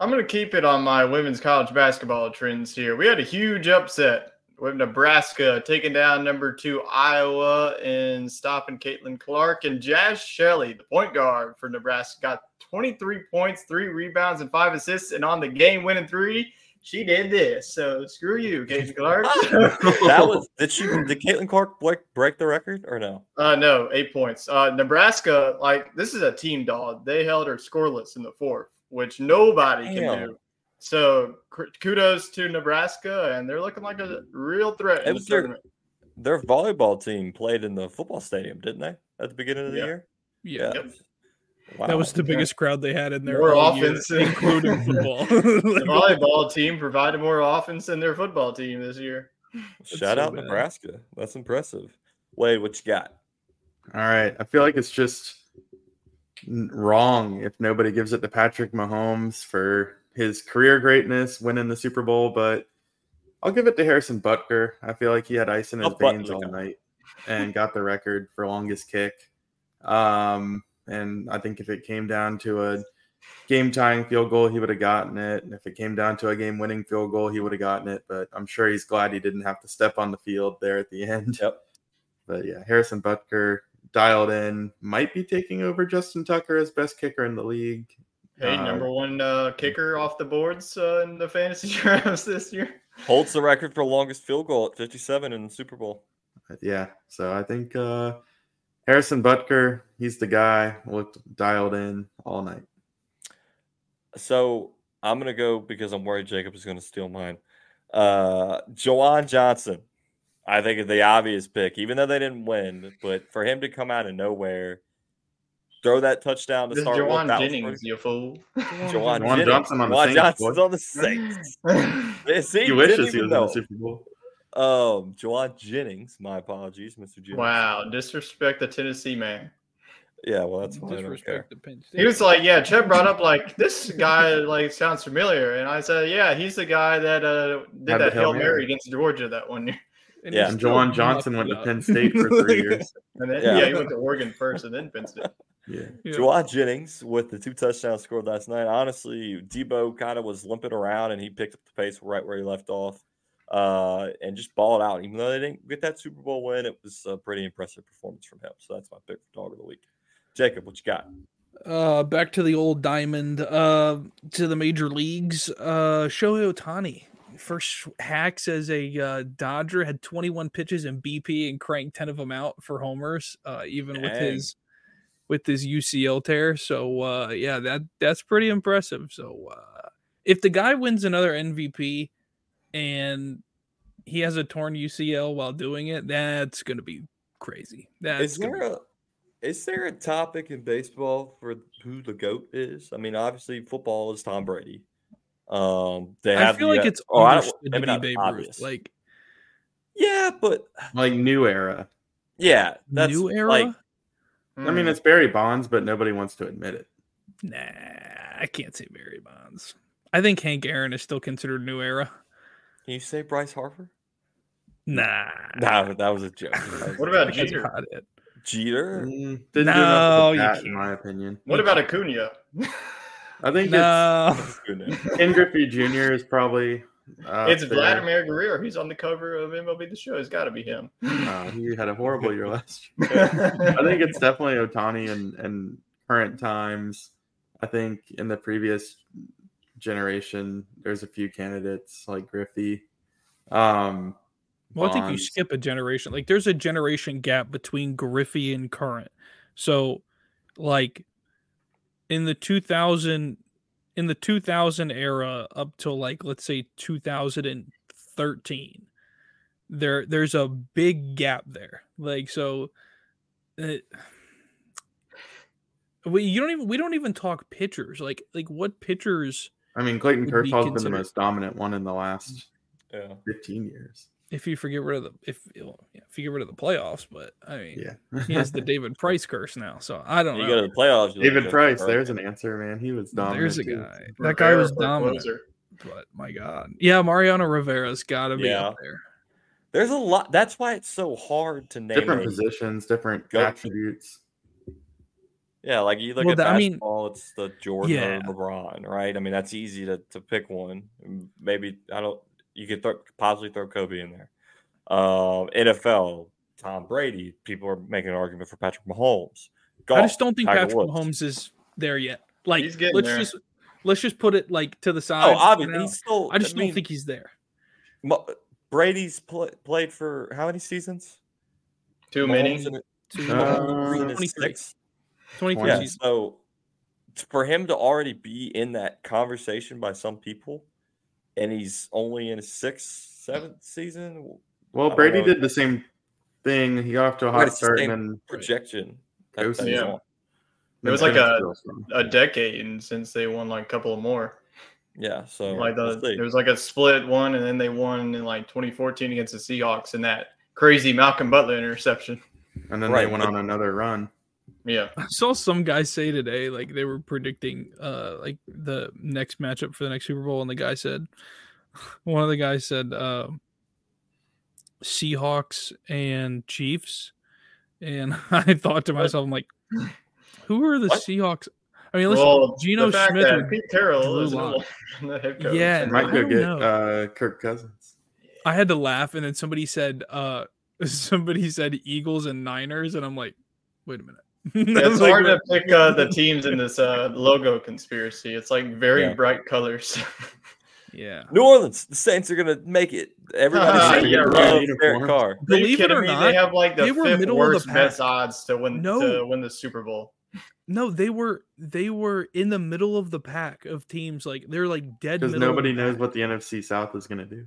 I'm going to keep it on my women's college basketball trends here. We had a huge upset with Nebraska taking down number two Iowa and stopping Caitlin Clark and Jaz Shelley, the point guard for Nebraska, got 23 points, three rebounds, and five assists. And on the game winning three, she did this. So screw you, Caitlin Clark. that was did she did Caitlin Clark break, break the record or no? Uh, no, eight points. Uh, Nebraska, like this is a team dog. They held her scoreless in the fourth, which nobody Damn. can do. So kudos to Nebraska, and they're looking like a real threat It in the was their- tournament. Their volleyball team played in the football stadium, didn't they? At the beginning of the Yeah. year? Yeah. Yep. Wow. That was the biggest crowd they had in there, More all year, offense. including football. The volleyball team provided more offense than their football team this year. Shout so out bad. Nebraska. That's impressive. Wade, what you got? All right. I feel like it's just n- wrong if nobody gives it to Patrick Mahomes for his career greatness, winning the Super Bowl, but I'll give it to Harrison Butker. I feel like he had ice in his Butler veins all night and got the record for longest kick. Um, and I think if it came down to a game tying field goal, he would have gotten it. And if it came down to a game winning field goal, he would have gotten it. But I'm sure he's glad he didn't have to step on the field there at the end. Yep. But yeah, Harrison Butker dialed in, might be taking over Justin Tucker as best kicker in the league. Hey, Uh, number one uh, kicker off the boards uh, in the fantasy drafts this year. Holds the record for longest field goal at 57 in the Super Bowl. Yeah, so I think uh, Harrison Butker, he's the guy. Looked dialed in all night. So I'm gonna go because I'm worried Jacob is gonna steal mine. Uh Juwan Johnson. I think is the obvious pick, even though they didn't win. But for him to come out of nowhere, throw that touchdown to This start with, Jauan that was Jennings, pretty- you fool. Jauan, Jauan Jennings. Johnson on the Juwan Saints, Johnson's boy. on the Saints. Yeah, See, He didn't wishes he even was in know. the Super Bowl. Um, Jauan Jennings. My apologies, Mr. Jennings. wow, disrespect the Tennessee man. Yeah, well, that's fine. I don't care. Disrespect the Penn He was like, "Yeah." Chet brought up like this guy like sounds familiar, and I said, "Yeah, he's the guy that uh, did Had that Hail hail Mary Mary. against Georgia that one year." And Yeah. he's And Juwan Johnson went to. Penn State for three years. And then Yeah. yeah. he went to Oregon first, and then Penn State. Yeah. Yeah. Jauan Jennings with the two touchdowns scored last night. Honestly, Deebo kind of was limping around and he picked up the pace right where he left off uh, and just balled out. Even though they didn't get that Super Bowl win, it was a pretty impressive performance from him. So that's my pick for dog of the week. Jacob, what you got? Uh, back to the old diamond. Uh, to the major leagues. Uh, Shohei Ohtani. First hacks as a uh, Dodger had 21 pitches in BP and cranked 10 of them out for homers. Uh, even with his with his UCL tear. So uh, yeah, that that's pretty impressive. So uh, if the guy wins another MVP and he has a torn UCL while doing it, that's gonna be crazy. That's Is there be- a is there a topic in baseball for who the goat is? I mean, obviously, football is Tom Brady. Um, they I feel like it's oh, I don't- understood to maybe not Babe obvious. Ruth. Like yeah, but Like new era. yeah, that's new era. Like, I mean, Mm. it's Barry Bonds, but nobody wants to admit it. nah, I can't say Barry Bonds. I think Hank Aaron is still considered new era. can you say Bryce Harper? Nah, nah, that was a joke. What about joke. that's Jeter? about. Jeter? Mm, didn't do No, enough with you the bat, in can't. my opinion. what about Acuna? I think No, it's Ken Griffey Jr. is probably. Uh, it's there. Vladimir Guerrero. He's on the cover of MLB The Show. It's got to be him. Uh, he had a horrible year last year. I think it's definitely Ohtani and and current times. I think in the previous generation, there's a few candidates like Griffey. Um, well, I think you skip a generation. Like, there's a generation gap between Griffey and current. So, like, in the 2000, in the 2000 era up till like let's say 2013, there there's a big gap there. Like, so. It, we you don't even we don't even talk pitchers like like what pitchers I mean, Clayton Would be Kershaw's been the most dominant one in the last Yeah. 15 years. If you forget rid of the if if you get rid of the playoffs but I mean Yeah. he has the David Price curse now so I don't You know go to the playoffs. David good, Price, there's an answer, man. He was dominant. there's a too. guy that guy was Rivera dominant closer. but my god yeah Mariano Rivera's got to be Yeah. up there There's a lot. That's why it's so hard to name Different a- positions, different Go- attributes. Yeah, like you look Well, at that- I mean- basketball, it's the Jordan Yeah. or LeBron, right? I mean, that's easy to, to pick one. Maybe I don't. You could throw, possibly throw Kobe in there. Um, NFL, Tom Brady. People are making an argument for Patrick Mahomes. I just don't think Tiger Patrick Woods. Mahomes is there yet. Like, He's getting let's there. just let's just put it like to the side. Oh, obviously, he's still. I just mean, don't think he's there. Mo- Brady's pl- played for how many seasons? Too Mahomes many. in it- Two- Uh, three and a 23. 23 Yeah, so for him to already be in that conversation by some people, and he's only in his sixth, seventh season, Well, Brady know. did the same thing. He got off to a Right, hot it's the start same and then projection. that- Ghost- that he's Yeah. on. It was like a- finished real strong. A decade and since they won like a couple of more. yeah. So like the we'll see. there was like a split one, and then they won in like 2014 against the Seahawks in that crazy Malcolm Butler interception. and then Right, they went but- on another run. Yeah, I saw some guy say today, like they were predicting uh like the next matchup for the next Super Bowl, and the guy said one of the guys said uh, Seahawks and Chiefs. And I thought to myself, I'm like, who are the What? Seahawks? I mean, listen, well, Geno Smith that Pete Carroll is no Lock. the head coach. Yeah, Might go get know. uh, Kirk Cousins. I had to laugh, and then somebody said, uh somebody said Eagles and Niners, and I'm like, wait a minute. I it's like, hard to pick uh, the teams in this uh, logo conspiracy. It's like very Yeah. bright colors. yeah. New Orleans, the Saints are gonna make it. Everybody Ah, says yeah, they right. love Derek Carr. Believe it or me? not, they have like the they were fifth middle of the worst pack. best odds to win No. to win the Super Bowl. No, they were they were in the middle of the pack of teams. Like they're like dead. Because nobody knows pack. what the NFC South is going to do.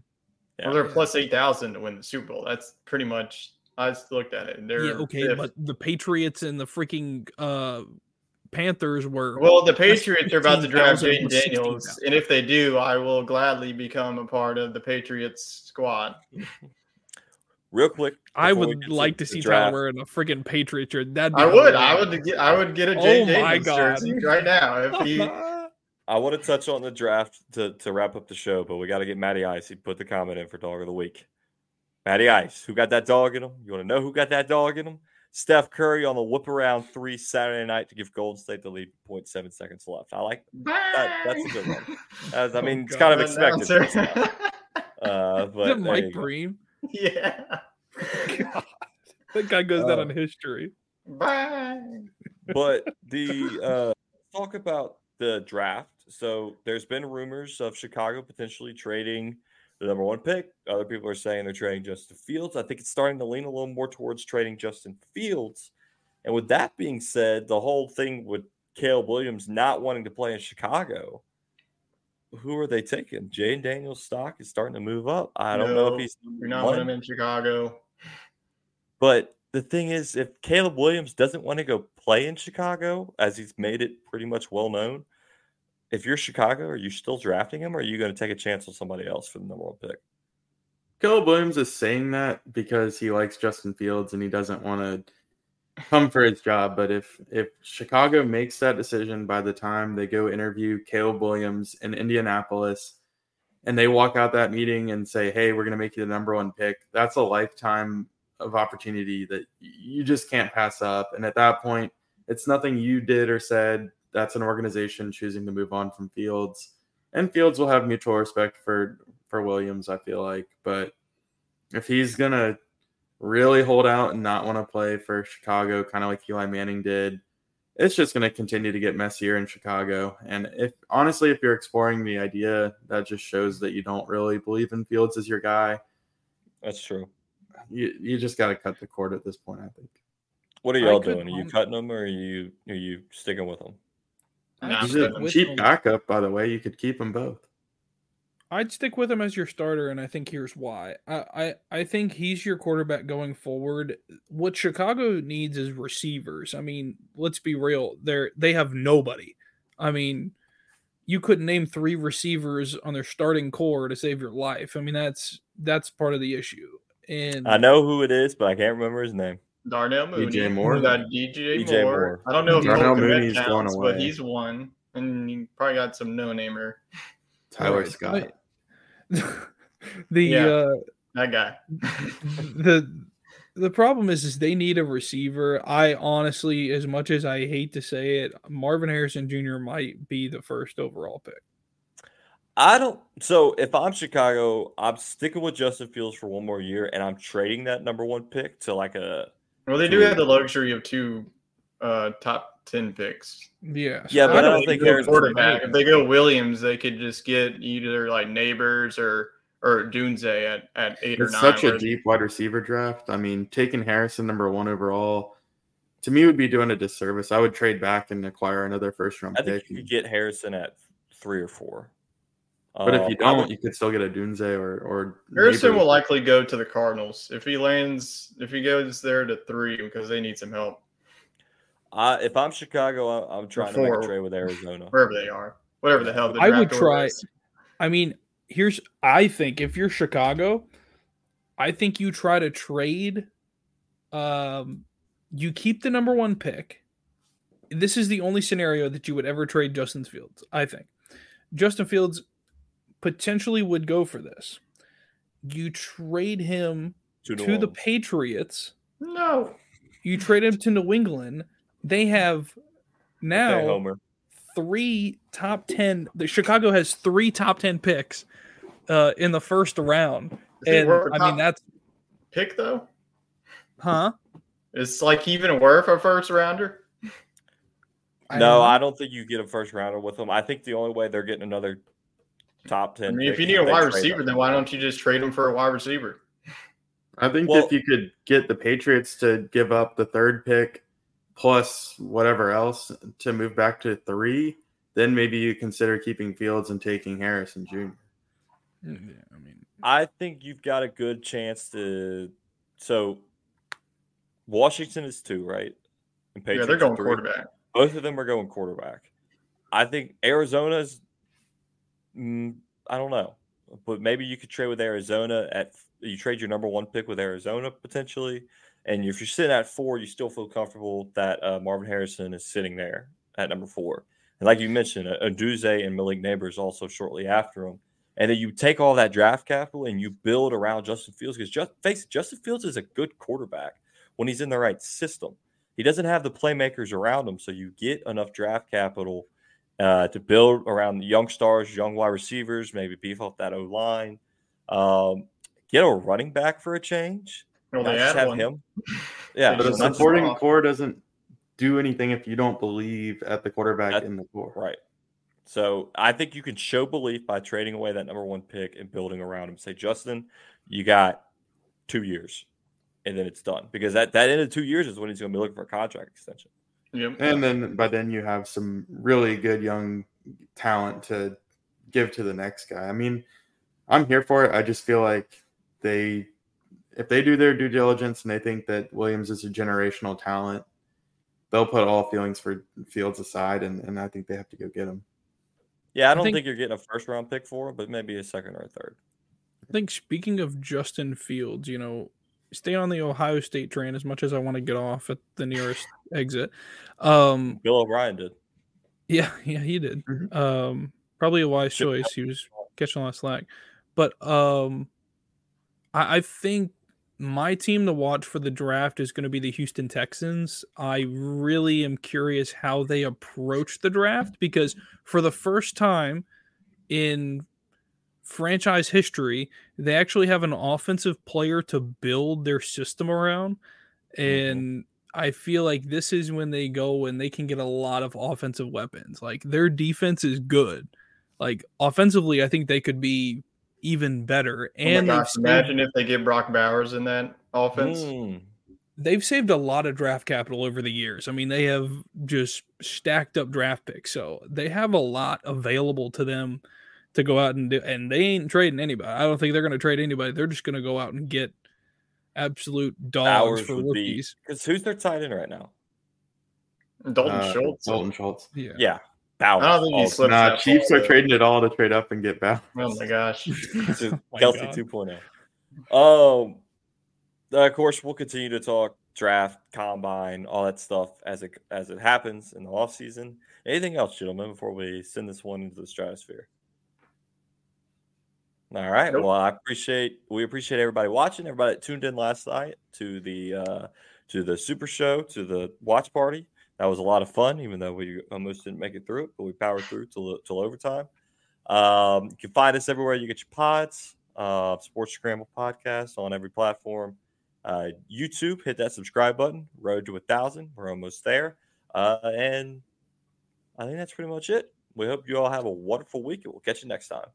Yeah. Well, they're plus eight thousand to win the Super Bowl. That's pretty much. I just looked at it. And They're Yeah, okay, fifth. but the Patriots and the freaking uh Panthers were. well, the That's Patriots are about to draft Jayden Daniels, 16,000. and if they do, I will gladly become a part of the Patriots squad. Real quick, I would like to the see draft, Tyler wearing a freaking Patriot shirt. That'd be I would, I would get, I would get a Oh Jayden my Daniels God. jersey right now if he. I want to touch on the draft to, to wrap up the show, but we got to get Matty Ice. He put the comment in for dog of the week. Matty Ice, who got that dog in him? You want to know who got that dog in him? Steph Curry on the whip around three Saturday night to give Golden State the lead. 0.7 seconds left. I like. That- that's a good one. That's, I Oh, mean, it's God. kind of expected. Announcer. Uh, Is but it there Mike. Breen? yeah. God, that guy goes down in history. Bye. but the uh talk about the draft. So there's been rumors of Chicago potentially trading the number one pick. Other people are saying they're trading Justin Fields. I think it's starting to lean a little more towards trading Justin Fields. And with that being said, the whole thing with Caleb Williams not wanting to play in Chicago, who are they taking? Jayden Daniels' stock is starting to move up. I don't know if he's You're not one, want him in Chicago. but the thing is, if Caleb Williams doesn't want to go play in Chicago, as he's made it pretty much well known, if you're Chicago, are you still drafting him or are you going to take a chance on somebody else for the number one pick? Caleb Williams is saying that because he likes Justin Fields and he doesn't want to come for his job. But if if Chicago makes that decision by the time they go interview Caleb Williams in Indianapolis, and they walk out that meeting and say, "Hey, we're going to make you the number one pick," that's a lifetime of opportunity that you just can't pass up. And at that point, it's nothing you did or said. That's an organization choosing to move on from Fields, and Fields will have mutual respect for for Williams. I feel like, but if he's gonna really hold out and not want to play for Chicago, kind of like Eli Manning did, it's just going to continue to get messier in Chicago. And if honestly, if you're exploring the idea, that just shows that you don't really believe in Fields as your guy. That's true. You you just got to cut the cord at this point. I think. What are y'all doing? Are you cutting them or are you are you sticking with them? Nah, He's a cheap him. backup, by the way. You could keep them both. I'd stick with him as your starter, and I think here's why. I, I I think he's your quarterback going forward. What Chicago needs is receivers. I mean, let's be real. They're they have nobody. I mean, you couldn't name three receivers on their starting core to save your life. I mean, that's that's part of the issue. And I know who it is, but I can't remember his name. Darnell Mooney. DJ Moore? We got DJ, DJ Moore. Moore. I don't know if Darnell Darnell Mooney's Mooney's going counts, away. but he's one. And you probably got some no-namer. Tyler Alright, Scott. the Yeah. uh That guy. the the problem is, is they need a receiver. I honestly, as much as I hate to say it, Marvin Harrison Jr. might be the first overall pick. I don't. So if I'm Chicago, I'm sticking with Justin Fields for one more year, and I'm trading that number one pick to like a. Well, they do have the luxury of two uh, top ten picks. Yeah. Yeah, but I don't If think they go Harrison's quarterback. If they go Williams, they could just get either like Nabers or or Dunze at, at eight or It's nine. such a deep wide receiver draft. I mean, taking Harrison number one overall to me would be doing a disservice. I would trade back and acquire another first round I think pick. you could get Harrison at three or four. But if Um, you don't, you could still get a Dunze or or Harrison Nabers. will likely go to the Cardinals if he lands. If he goes there to three because they need some help I, if I'm Chicago, I- I'm trying to make a trade with Arizona. wherever they are, whatever the hell. The I would draft order try- is. I mean, here's I think if you're Chicago, I think you try to trade um you keep the number 1 pick. This is the only scenario that you would ever trade Justin Fields, I think. Justin Fields potentially would go for this. You trade him To, to the Patriots. No, You trade him to New England. They have now Okay, Homer. three top 10 the chicago has three top 10 picks uh in the first round Is he and worth a i mean that's pick though. huh It's like even worth a first rounder. I no, don't know. I don't think you get a first rounder with them. I think the only way they're getting another top ten. I mean, if you need a wide receiver, up. then why don't you just trade him for a wide receiver? I think Well- if you could get the Patriots to give up the third pick plus whatever else to move back to three, then maybe you consider keeping Fields and taking Harrison Jr. Yeah, i mean I think you've got a good chance to. So, Washington is two, right? And Patriots yeah, they're are going three. quarterback. Both of them are going quarterback. I think Arizona's. Mm, I don't know, but maybe you could trade with Arizona at. You trade your number one pick with Arizona potentially, and if you're sitting at four, you still feel comfortable that uh, Marvin Harrison is sitting there at number four. And like you mentioned, uh, Odunze and Malik Nabers also shortly after him. And then you take all that draft capital and you build around Justin Fields because just face Justin Fields is a good quarterback when he's in the right system. He doesn't have the playmakers around him, so you get enough draft capital uh, to build around the young stars, young wide receivers, maybe beef up that O line. Um, get a running back for a change. Well, they just have one. him. Yeah, But a just not just- supporting core doesn't do anything if you don't believe at the quarterback That- in the core. Right. So I think you can show belief by trading away that number one pick and building around him. Say, Justin, you got two years, and then it's done because that that end of two years is when he's going to be looking for a contract extension. Yep. And then by then you have some really good young talent to give to the next guy. I mean, I'm here for it. I just feel like they if they do their due diligence and they think that Williams is a generational talent, they'll put all feelings for Fields aside and, and I think they have to go get him. Yeah, I don't think- think, you're getting a first round pick for him, but maybe a second or a third. I think speaking of Justin Fields, you know, stay on the Ohio State train as much as I want to get off at the nearest exit. Um, Bill O'Brien did. yeah, yeah, he did. Mhm. Um, probably a wise choice. He was catching a lot of slack, but um, I, I think my team to watch for the draft is going to be the Houston Texans. I really am curious how they approach the draft because for the first time in franchise history, they actually have an offensive player to build their system around. And I feel like this is when they go and they can get a lot of offensive weapons. Like their defense is good. Like offensively, I think they could be even better. Oh my And they've gosh, saved- imagine if they get Brock Bowers in that offense. Mm. they've saved a lot of draft capital over the years. I mean, they have just stacked up draft picks, so they have a lot available to them to go out and do. And they ain't trading anybody. I don't think they're going to trade anybody. They're just going to go out and get absolute dogs Bowers for would rookies. because who's their tight end right now? Dalton Uh, Schultz. Dalton Schultz. Yeah. Yeah, Bowers. I don't think he all- slipped Nah, Chiefs are trading it all to trade up and get back. Oh my gosh. to my Kelce God. 2.0. Um, of course, we'll continue to talk draft, combine, all that stuff as it as it happens in the off season. Anything else, gentlemen, before we send this one into the stratosphere? All right. Nope. Well, I appreciate we appreciate everybody watching, everybody that tuned in last night to the uh to the super show, to the watch party. That was a lot of fun, even though we almost didn't make it through it, but we powered through till till overtime. Um, you can find us everywhere you get your pods, uh, Sports Scramble podcast on every platform. Uh, YouTube, hit that subscribe button. Road to a thousand. We're almost there. Uh, and I think that's pretty much it. We hope you all have a wonderful week, and we'll catch you next time.